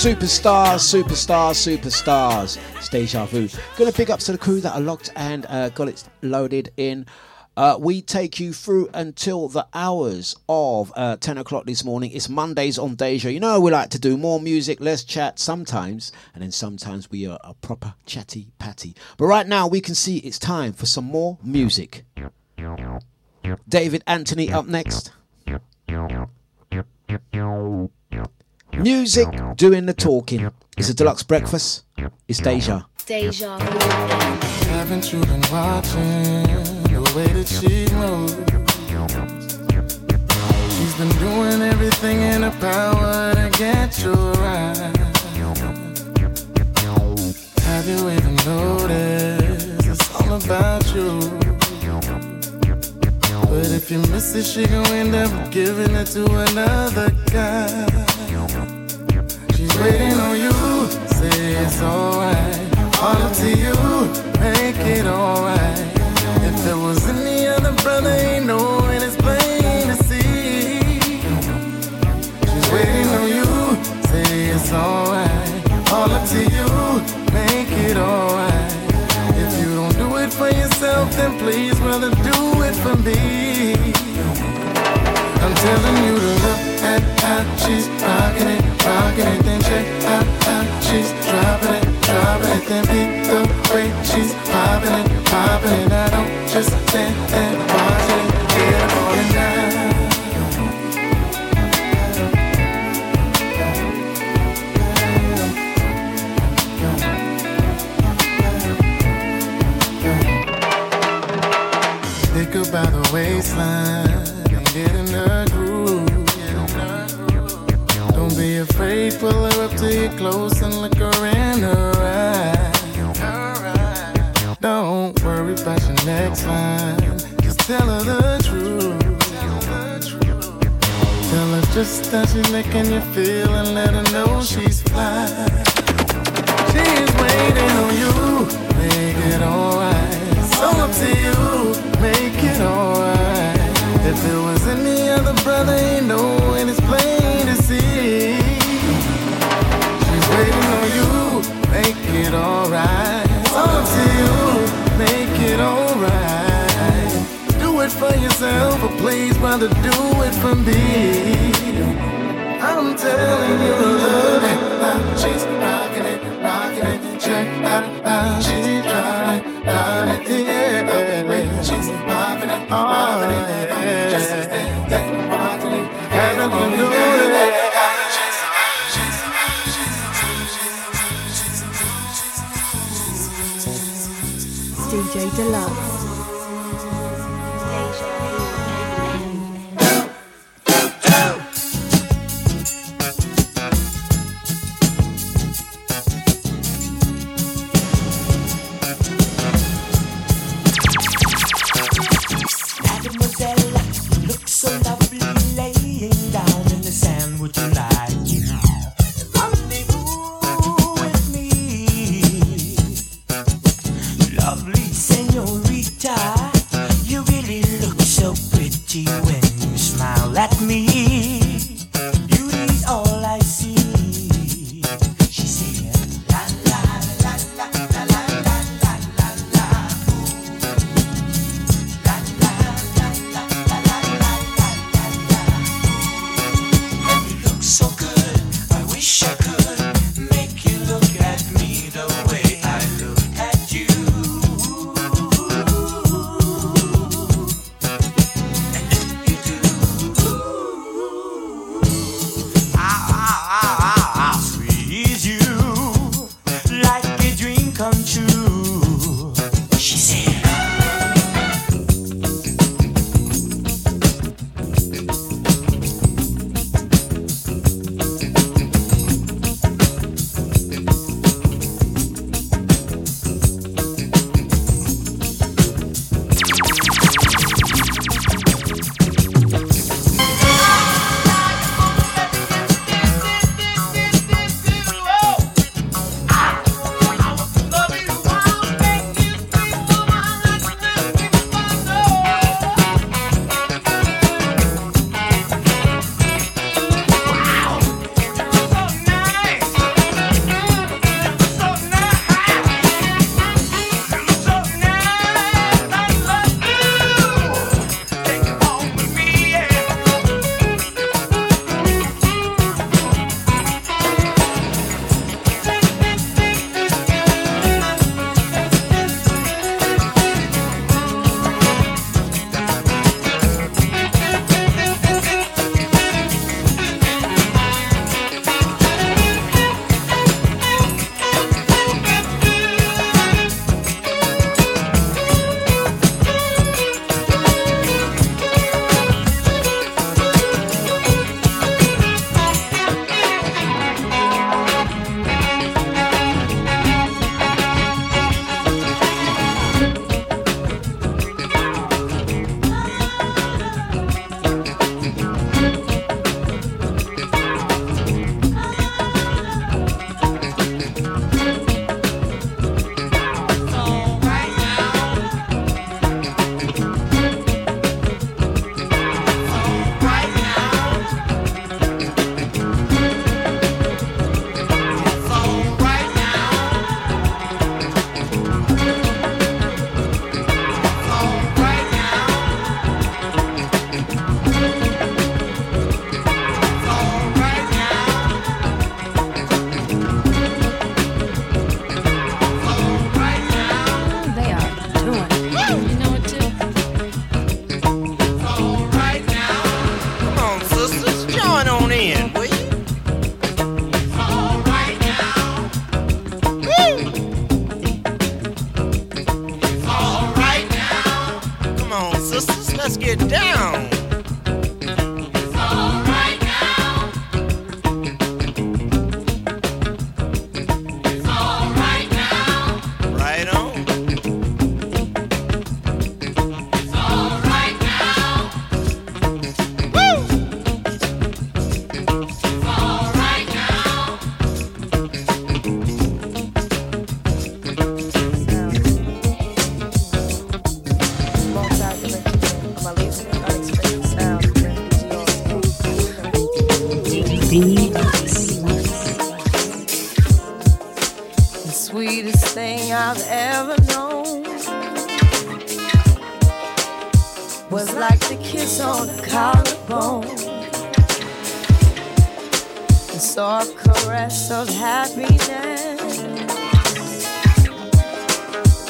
Superstars, superstars, superstars. Deja Vu. Gonna big ups to the crew that are locked and uh, got it loaded in. Uh, we take you through until the hours of uh, 10 o'clock this morning. It's Mondays on Deja. You know, we like to do more music, less chat sometimes, and then sometimes we are a proper chatty patty. But right now, we can see it's time for some more music. David Anthony up next. Music doing the talking. It's a Dlux breakfast. It's Deja. Deja Haven't you been watching the way that she moves? She's been doing everything in her power to get you right. Have you even noticed it's all about you? But if you miss it, she gon' end up giving it to another guy. Waiting on you, say it's alright. All up to you, make it alright. If there was any other brother, ain't no and it's plain to see. She's waiting on you, say it's alright. All up to you, make it alright. If you don't do it for yourself, then please, brother, do it for me. I'm telling you to look at how she's rocking it, rocking it, check ah, ah, out how she's dropping it, dropping it, then beat the way she's popping it, popping it. I don't just stand and watch you close and look her in her eyes. Don't worry about your next line, just tell her the truth. Tell her just how she's making you feel and let her know she's fly. She's waiting on you, make it alright. So up to you, make it alright. If there was any other brother, ain't no, and it's plain for yourself, but please, brother, do it for me. I'm telling you, look how she's rocking it, rocking it. Check out how she's driving, driving it, yeah. She's popping it, popping it. Just stand there, rocking it, having you do it. DJ Dlux.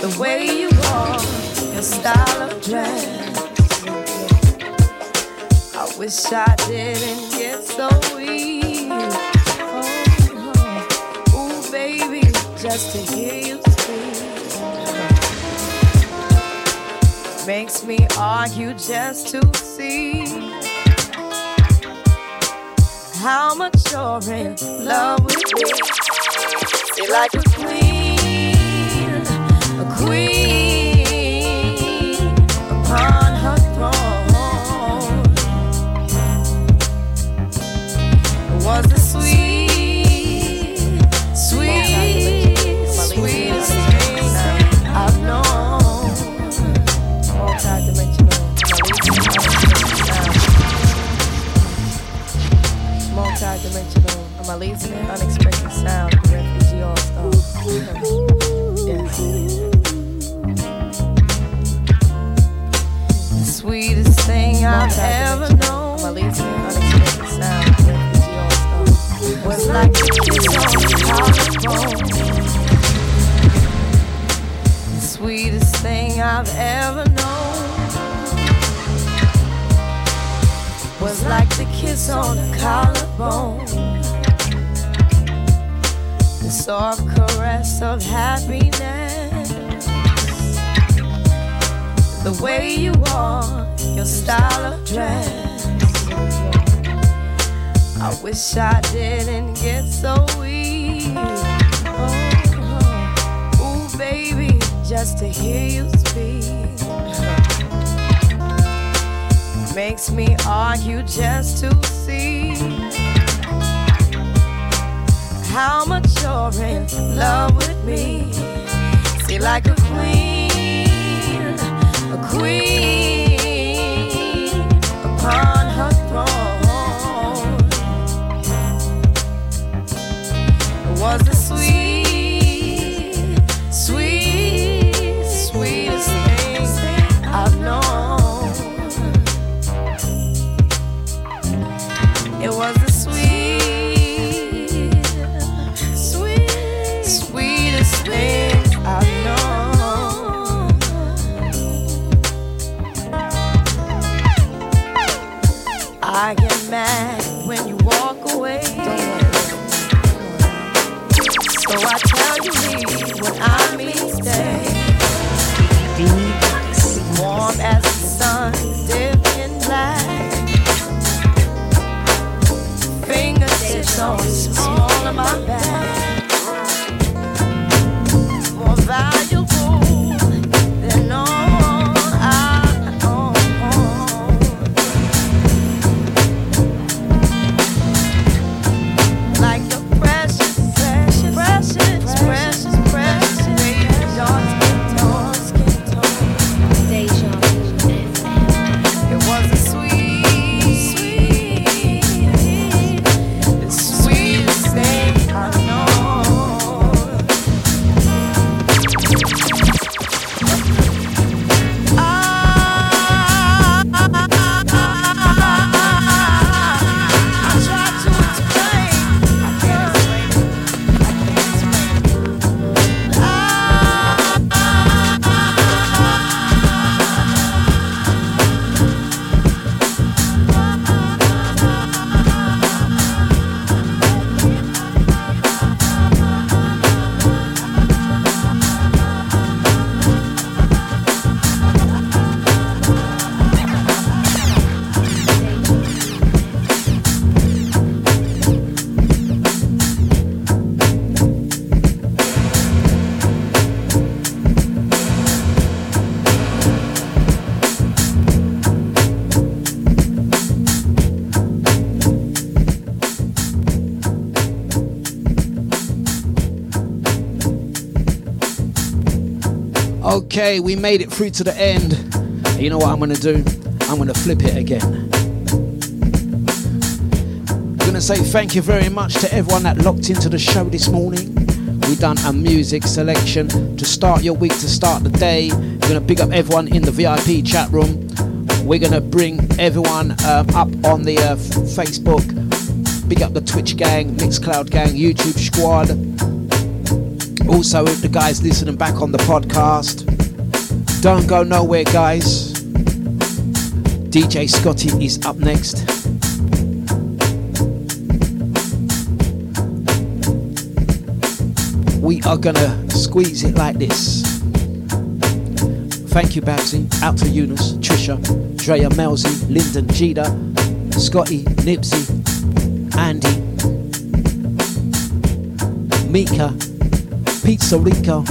The way you walk, your style of dress. I wish I didn't get so weak. Oh, oh, ooh, baby, just to hear you speak makes me argue just to see how much you're in love with me. See, like multi-dimensional, amazing, unexpected sound, the refugee all star. Yes. The sweetest thing I've ever known. Amazing, unexpected sound, the refugee all star. Was like a kiss on the collarbone. The sweetest thing I've ever known. Was like the kiss on the collarbone. Soft caress of happiness. The way you walk, your style of dress. I wish I didn't get so weak. Oh, oh, ooh, baby, just to hear you speak makes me argue just to see how much you're in love with me. See, like a Okay, we made it through to the end. You know what I'm gonna do? I'm gonna flip it again. I'm gonna say thank you very much to everyone that locked into the show this morning. We done a music selection to start your week, to start the day. We're gonna big up everyone in the VIP chat room. We're gonna bring everyone um, up on the uh, Facebook. Big up the Twitch gang, Mixcloud gang, YouTube squad. Also, the guys listening back on the podcast. Don't go nowhere, guys. DJ Scotty is up next. We are gonna squeeze it like this. Thank you, Babsy. Out to Eunice, Trisha, Drea, Melzy, Lyndon, Jida, Scotty, Nipsey, Andy, Mika, Pizza Rico,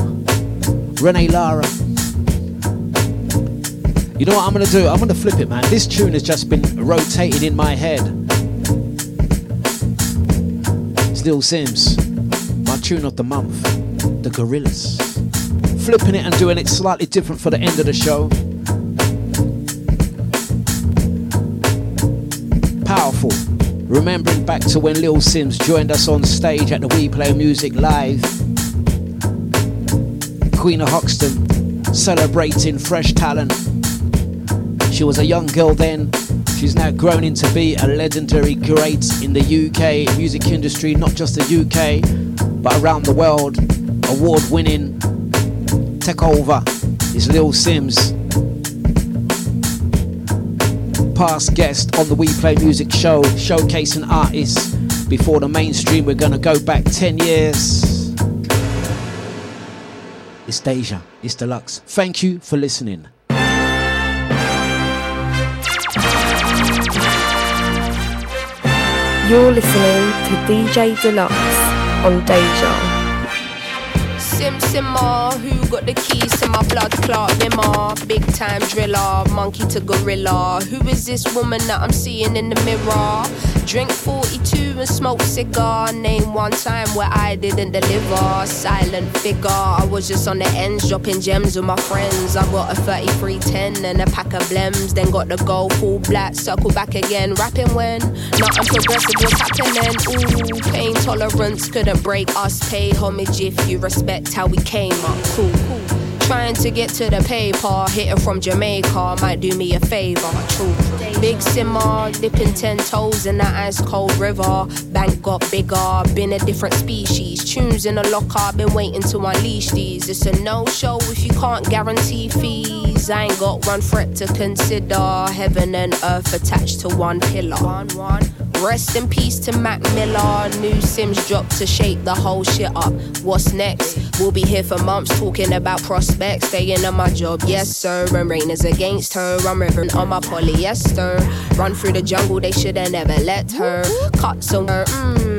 Renee Lara. You know what I'm gonna do? I'm gonna flip it, man. This tune has just been rotating in my head. It's Lil Simz, my tune of the month, The Gorillas. Flipping it and doing it slightly different for the end of the show. Powerful. Remembering back to when Lil Simz joined us on stage at the We Play Music Live. Queen of Hoxton, celebrating fresh talent. She was a young girl then. She's now grown into be a legendary great in the UK music industry, not just the UK, but around the world. Award winning. Take over is Lil Simz. Past guest on the We Play Music show, showcasing artists before the mainstream. We're gonna go back 10 years. It's Deja, it's Dlux. Thank you for listening. You're listening to DJ Dlux on Deja. Sim Simmer, who got the keys to my blood clot limmer? Big time driller, monkey to gorilla. Who is this woman that I'm seeing in the mirror? Drink 42 and smoke cigar. Name one time where I didn't deliver. Silent figure, I was just on the ends, dropping gems with my friends. I got a 3310 and a pack of blems. Then got the gold full black, circle back again. Rapping when nothing progressive was happening. Ooh, pain tolerance couldn't break us. Pay homage if you respect how we came up. Cool, cool. Trying to get to the paper, hitting from Jamaica might do me a favor. True. Big simmer, dipping ten toes in that ice cold river. Bank got bigger, been a different species. Tunes in a locker, been waiting to unleash these. It's a no show if you can't guarantee fees. I ain't got one threat to consider. Heaven and earth attached to one pillar. One, one. Rest in peace to Mac Miller. New Simz dropped to shake the whole shit up. What's next? We'll be here for months talking about prospects. Staying on my job, yes sir. And rain is against her. I'm ripping on my polyester. Run through the jungle, they shoulda never let her. Cut somewhere, mmm,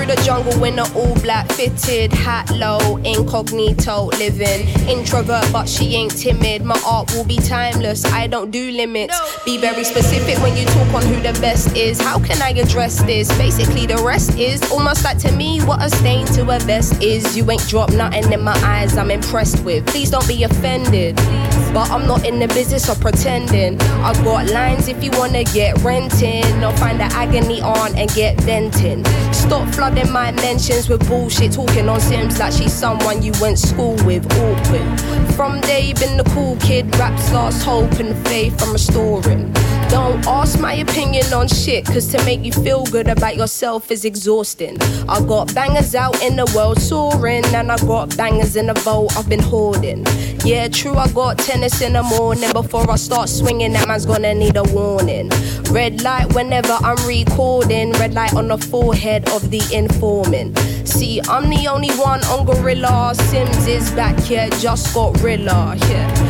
Through the jungle in a all black fitted hat low, incognito living. Introvert, but she ain't timid. My art will be timeless. I don't do limits. Be very specific when you talk on who the best is. How can I address this? Basically, the rest is almost like to me what a stain to a vest is. You ain't dropped nothing in my eyes. I'm impressed with. Please don't be offended. But I'm not in the business of pretending. I got lines if you wanna get renting. Or find the agony on and get venting. Stop flooding my mentions with bullshit. Talking on Simz like she's someone you went school with. Awkward. From day been the cool kid. Raps lost hope and faith I'm restoring. Don't ask my opinion on shit, cause to make you feel good about yourself is exhausting. I got bangers out in the world soaring, and I got bangers in the vault I've been hoarding. Yeah, true, I got in the morning. Before I start swinging, that man's gonna need a warning. Red light whenever I'm recording, red light on the forehead of the informant. See, I'm the only one on Gorilla. Simz is back here, just got Rilla, yeah.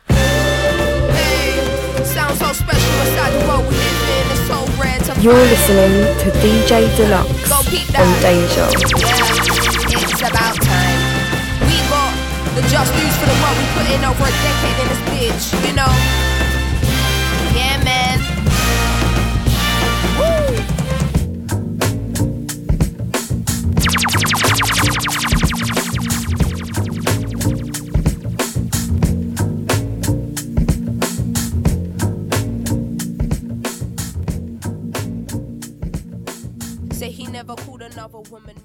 You're listening to DJ Dlux on. Deja. Yeah, it's about time. We got the just news for the work we put in over a decade in this bitch, you know? Woman.